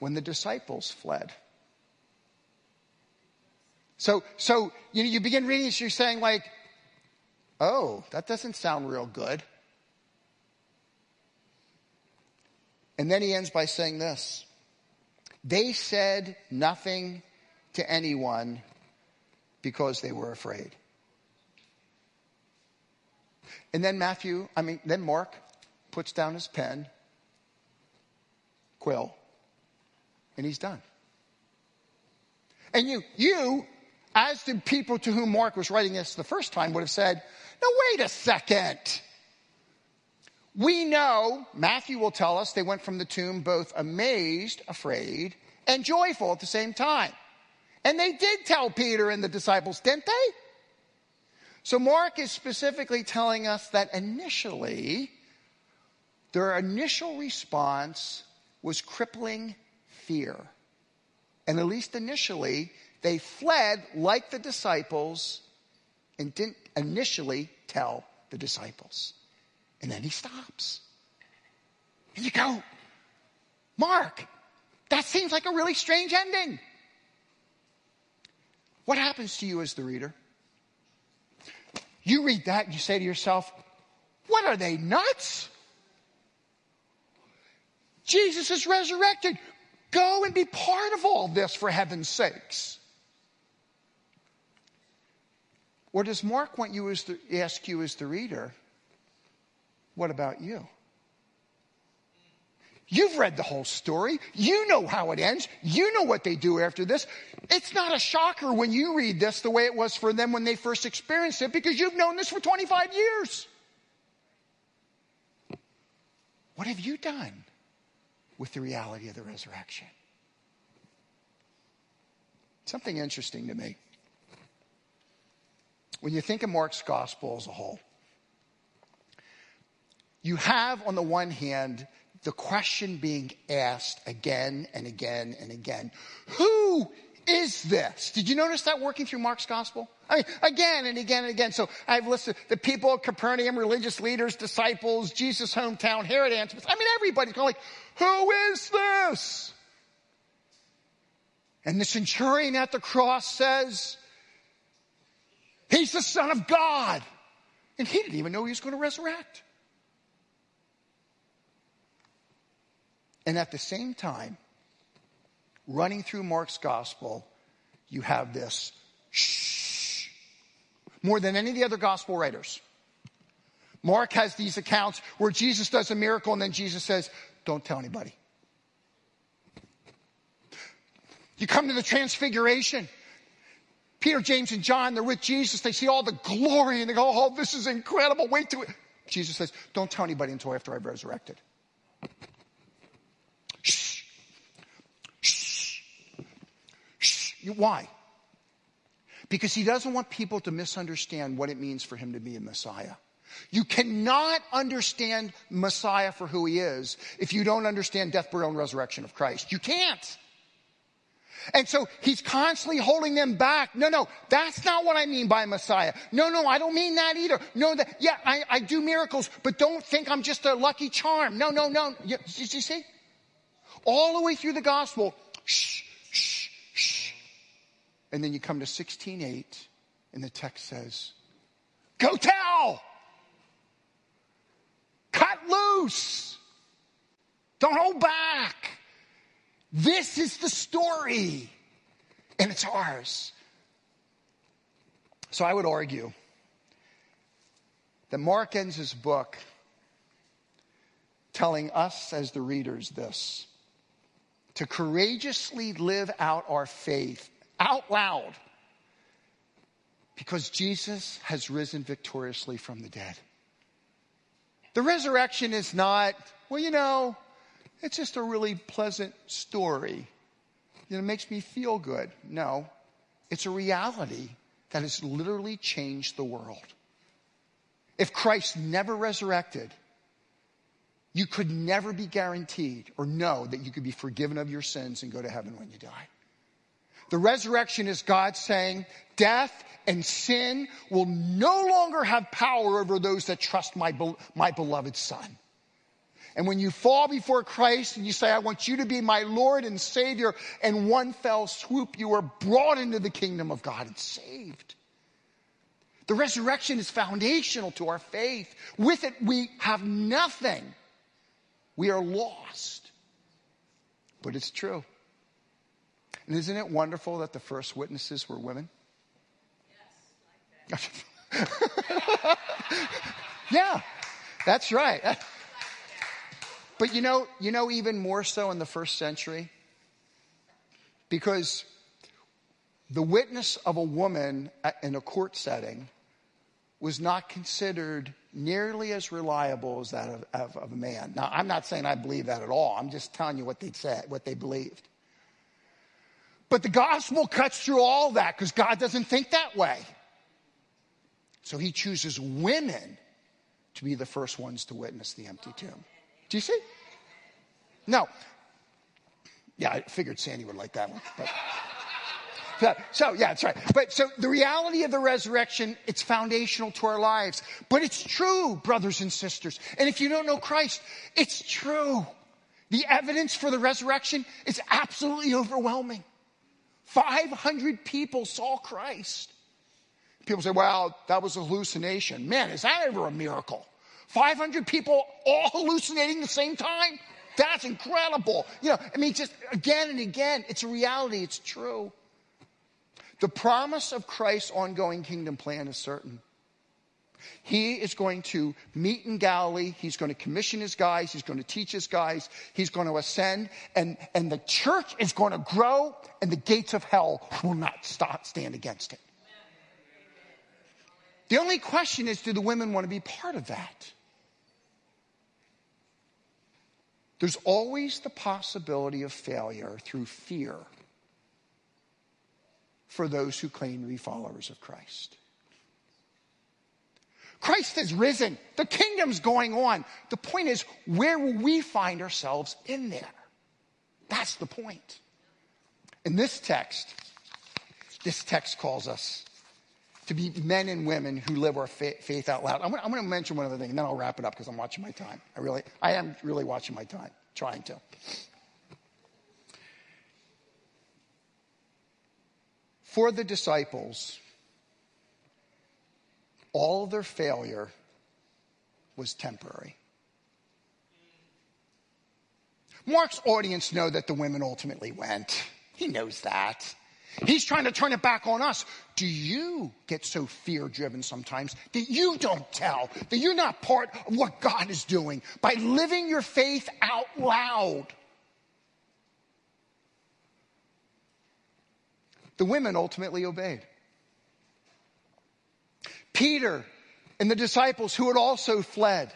When the disciples fled. So, so you know, you begin reading this, you're saying like, oh, that doesn't sound real good. And then he ends by saying this They said nothing to anyone because they were afraid. And then Matthew, I mean, then Mark puts down his pen, quill, and he's done. And you, you, as the people to whom Mark was writing this the first time, would have said, No, wait a second. We know, Matthew will tell us, they went from the tomb both amazed, afraid, and joyful at the same time. And they did tell Peter and the disciples, didn't they? So Mark is specifically telling us that initially, their initial response was crippling fear. And at least initially, they fled like the disciples and didn't initially tell the disciples. And then he stops. And you go, Mark, that seems like a really strange ending. What happens to you as the reader? You read that and you say to yourself, What are they nuts? Jesus is resurrected. Go and be part of all this for heaven's sakes. Or does Mark want you as the, ask you as the reader, what about you? You've read the whole story. You know how it ends. You know what they do after this. It's not a shocker when you read this the way it was for them when they first experienced it because you've known this for 25 years. What have you done with the reality of the resurrection? Something interesting to me. When you think of Mark's gospel as a whole, you have on the one hand the question being asked again and again and again Who is this? Did you notice that working through Mark's gospel? I mean, again and again and again. So I've listed the people of Capernaum, religious leaders, disciples, Jesus' hometown, Herod Antipas. I mean, everybody's going like, Who is this? And the centurion at the cross says, He's the Son of God. And he didn't even know he was going to resurrect. And at the same time, running through Mark's gospel, you have this shh, more than any of the other gospel writers. Mark has these accounts where Jesus does a miracle and then Jesus says, Don't tell anybody. You come to the transfiguration. Peter, James, and John, they're with Jesus. They see all the glory and they go, Oh, this is incredible. Wait to it. Jesus says, Don't tell anybody until after I've resurrected. Shh. Shh. Shh. Why? Because he doesn't want people to misunderstand what it means for him to be a Messiah. You cannot understand Messiah for who he is if you don't understand death, burial, and resurrection of Christ. You can't. And so he's constantly holding them back. No, no, that's not what I mean by Messiah. No, no, I don't mean that either. No, that, yeah, I, I do miracles, but don't think I'm just a lucky charm. No, no, no. You, you see? All the way through the gospel, shh. And then you come to 16.8 and the text says, go tell! Cut loose! Don't hold back! This is the story, and it's ours. So I would argue that Mark ends his book telling us as the readers this to courageously live out our faith out loud because Jesus has risen victoriously from the dead. The resurrection is not, well, you know, it's just a really pleasant story. You know, it makes me feel good. No, it's a reality that has literally changed the world. If Christ never resurrected, you could never be guaranteed or know that you could be forgiven of your sins and go to heaven when you die. The resurrection is God saying, death and sin will no longer have power over those that trust my, my beloved Son. And when you fall before Christ and you say, I want you to be my Lord and Savior, and one fell swoop, you are brought into the kingdom of God and saved. The resurrection is foundational to our faith. With it, we have nothing. We are lost. But it's true. And isn't it wonderful that the first witnesses were women? Yes. Like yeah, that's right. But you know, you know, even more so in the first century, because the witness of a woman in a court setting was not considered nearly as reliable as that of, of, of, a man. Now, I'm not saying I believe that at all. I'm just telling you what they said, what they believed. But the gospel cuts through all that because God doesn't think that way. So he chooses women to be the first ones to witness the empty tomb. Do you see? No. Yeah, I figured Sandy would like that one. But. So, so, yeah, that's right. But so the reality of the resurrection, it's foundational to our lives. But it's true, brothers and sisters. And if you don't know Christ, it's true. The evidence for the resurrection is absolutely overwhelming. 500 people saw Christ. People say, well, that was a hallucination. Man, is that ever a miracle? 500 people all hallucinating the same time? That's incredible. You know, I mean, just again and again, it's a reality, it's true. The promise of Christ's ongoing kingdom plan is certain. He is going to meet in Galilee. He's going to commission his guys. He's going to teach his guys. He's going to ascend and, and the church is going to grow and the gates of hell will not stop, stand against it. The only question is, do the women want to be part of that? There's always the possibility of failure through fear for those who claim to be followers of Christ. Christ has risen. The kingdom's going on. The point is, where will we find ourselves in there? That's the point. In this text, this text calls us to be men and women who live our faith out loud. I'm I'm gonna mention one other thing and then I'll wrap it up because I'm watching my time. I really, I am really watching my time, trying to. For the disciples, all their failure was temporary. Mark's audience know that the women ultimately went. He knows that. He's trying to turn it back on us. Do you get so fear driven sometimes that you don't tell, that you're not part of what God is doing by living your faith out loud? The women ultimately obeyed. Peter and the disciples who had also fled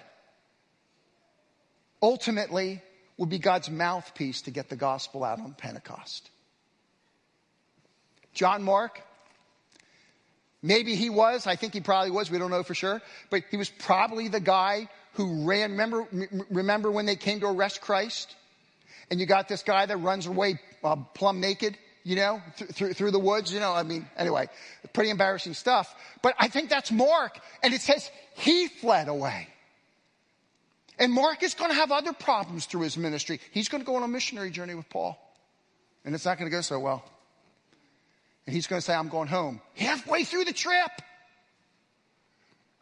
ultimately would be God's mouthpiece to get the gospel out on Pentecost. John Mark, maybe he was, I think he probably was, we don't know for sure, but he was probably the guy who ran, remember, remember when they came to arrest Christ? And you got this guy that runs away uh, plumb naked? You know, th- through, through the woods, you know, I mean, anyway, pretty embarrassing stuff. But I think that's Mark. And it says he fled away. And Mark is going to have other problems through his ministry. He's going to go on a missionary journey with Paul. And it's not going to go so well. And he's going to say, I'm going home. Halfway through the trip.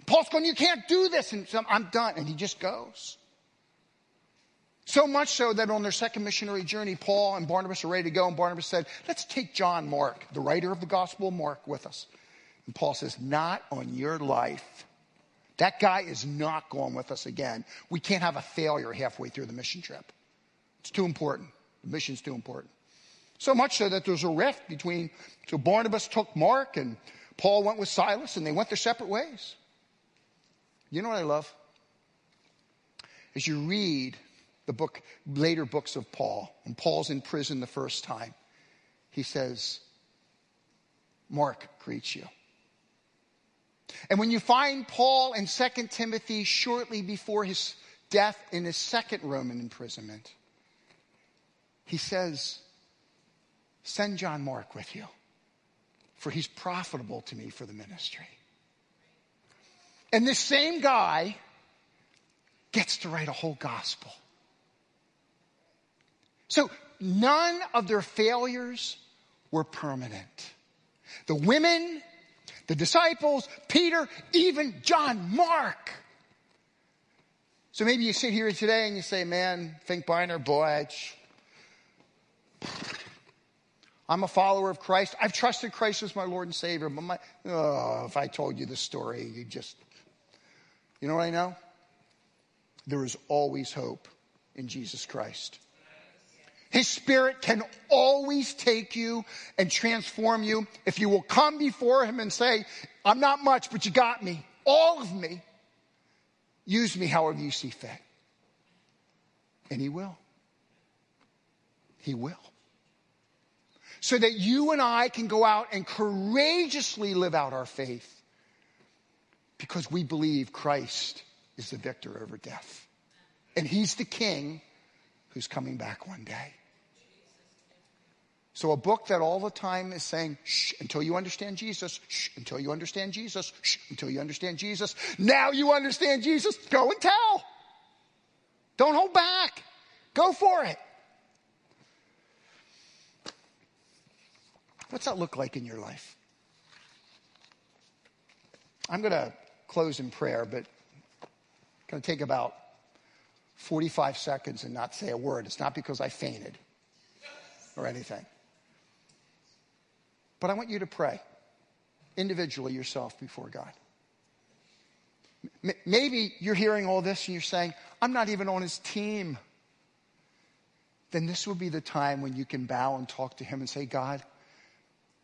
Paul's going, You can't do this. And so I'm done. And he just goes. So much so that on their second missionary journey, Paul and Barnabas are ready to go, and Barnabas said, Let's take John Mark, the writer of the Gospel Mark, with us. And Paul says, Not on your life. That guy is not going with us again. We can't have a failure halfway through the mission trip. It's too important. The mission's too important. So much so that there's a rift between, so Barnabas took Mark and Paul went with Silas and they went their separate ways. You know what I love? As you read the book, later books of Paul, when Paul's in prison the first time, he says, Mark greets you. And when you find Paul in 2 Timothy shortly before his death in his second Roman imprisonment, he says, Send John Mark with you, for he's profitable to me for the ministry. And this same guy gets to write a whole gospel. So none of their failures were permanent. The women, the disciples, Peter, even John Mark. So maybe you sit here today and you say, man, think Biner, boy, I'm a follower of Christ. I've trusted Christ as my Lord and Savior, but my, oh, if I told you the story, you just, you know what I know? There is always hope in Jesus Christ. His spirit can always take you and transform you if you will come before him and say, I'm not much, but you got me. All of me. Use me however you see fit. And he will. He will. so that you and I can go out and courageously live out our faith because we believe Christ is the victor over death. And he's the king who's coming back one day. So, a book that all the time is saying, shh, until you understand Jesus, shh, until you understand Jesus, shh, until you understand Jesus. Now you understand Jesus, go and tell. Don't hold back. Go for it. What's that look like in your life? I'm going to close in prayer, but going to take about 45 seconds and not say a word. It's not because I fainted or anything. But I want you to pray individually yourself before God. M- Maybe you're hearing all this and you're saying, I'm not even on his team. Then this will be the time when you can bow and talk to him and say, God,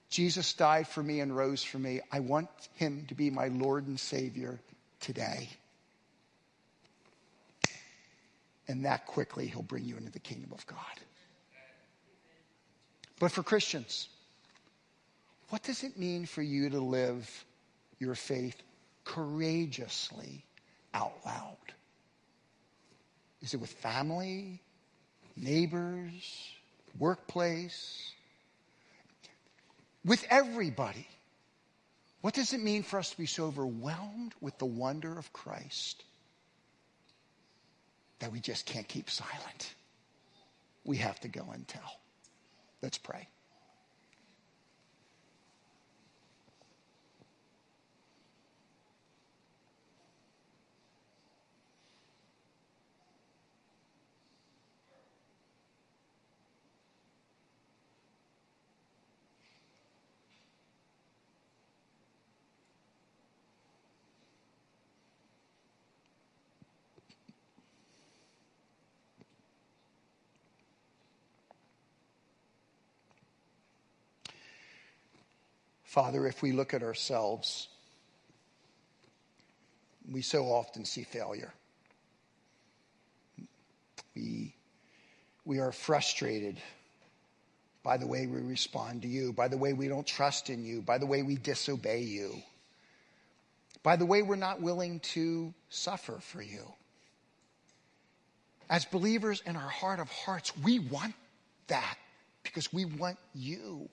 Jesus died for me and rose for me. I want him to be my Lord and Savior today. And that quickly, he'll bring you into the kingdom of God. But for Christians, what does it mean for you to live your faith courageously out loud? Is it with family, neighbors, workplace? With everybody? What does it mean for us to be so overwhelmed with the wonder of Christ that we just can't keep silent? We have to go and tell. Let's pray. Father, if we look at ourselves, we so often see failure. We, we are frustrated by the way we respond to you, by the way we don't trust in you, by the way we disobey you, by the way we're not willing to suffer for you. As believers in our heart of hearts, we want that because we want you.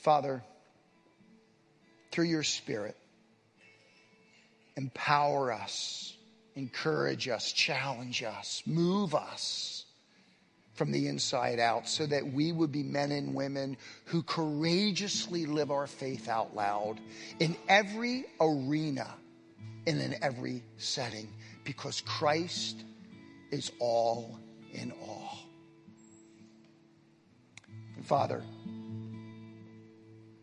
Father, through your Spirit, empower us, encourage us, challenge us, move us from the inside out so that we would be men and women who courageously live our faith out loud in every arena and in every setting because Christ is all in all. And Father,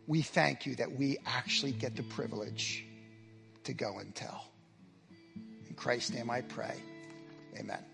we thank you that we actually get the privilege to go and tell. In Christ's name I pray. Amen.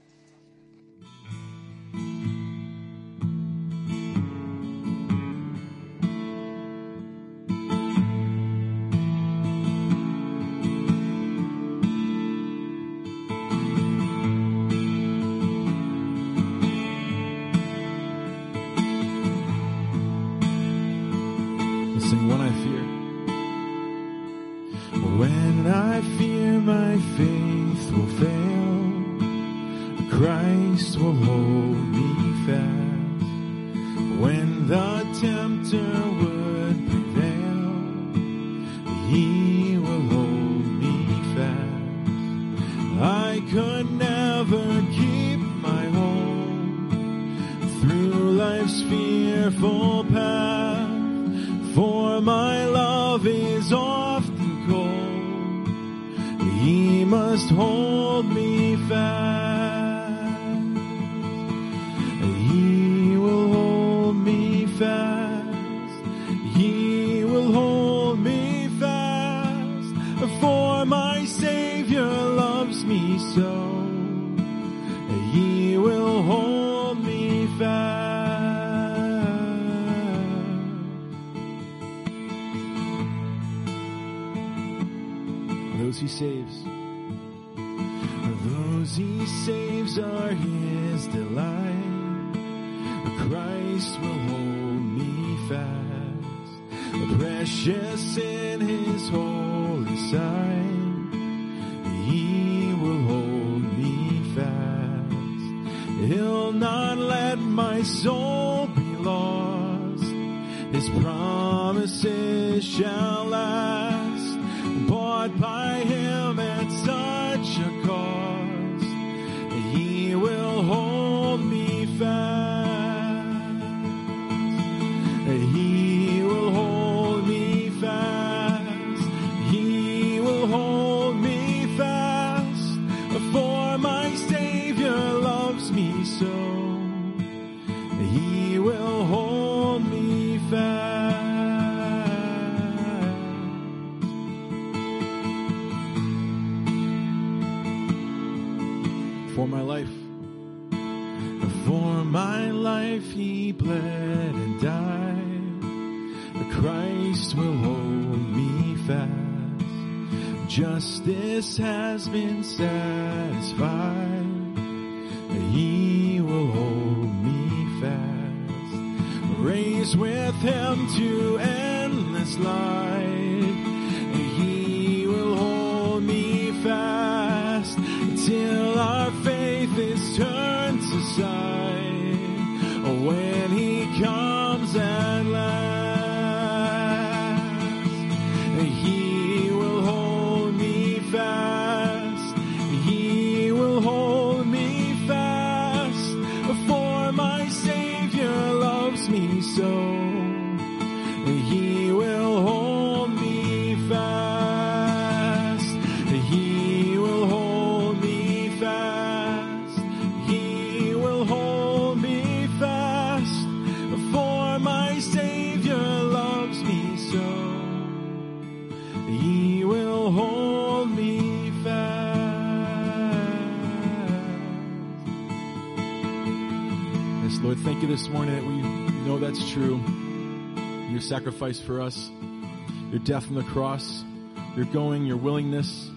He bled and died. Christ will hold me fast. Justice has been satisfied. This morning that we know that's true. Your sacrifice for us, your death on the cross, your going, your willingness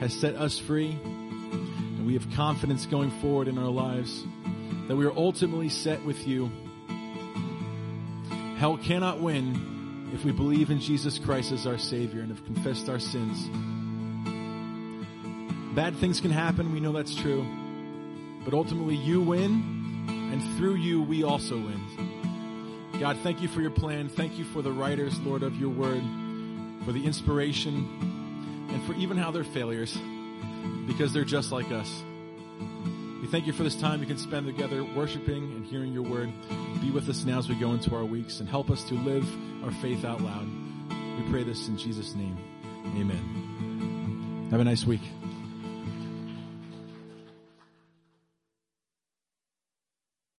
has set us free. And we have confidence going forward in our lives that we are ultimately set with you. Hell cannot win if we believe in Jesus Christ as our Savior and have confessed our sins. Bad things can happen, we know that's true. But ultimately, you win, and through you, we also win. God, thank you for your plan. Thank you for the writers, Lord, of your word, for the inspiration, and for even how they're failures, because they're just like us. We thank you for this time we can spend together worshiping and hearing your word. Be with us now as we go into our weeks and help us to live our faith out loud. We pray this in Jesus' name. Amen. Have a nice week.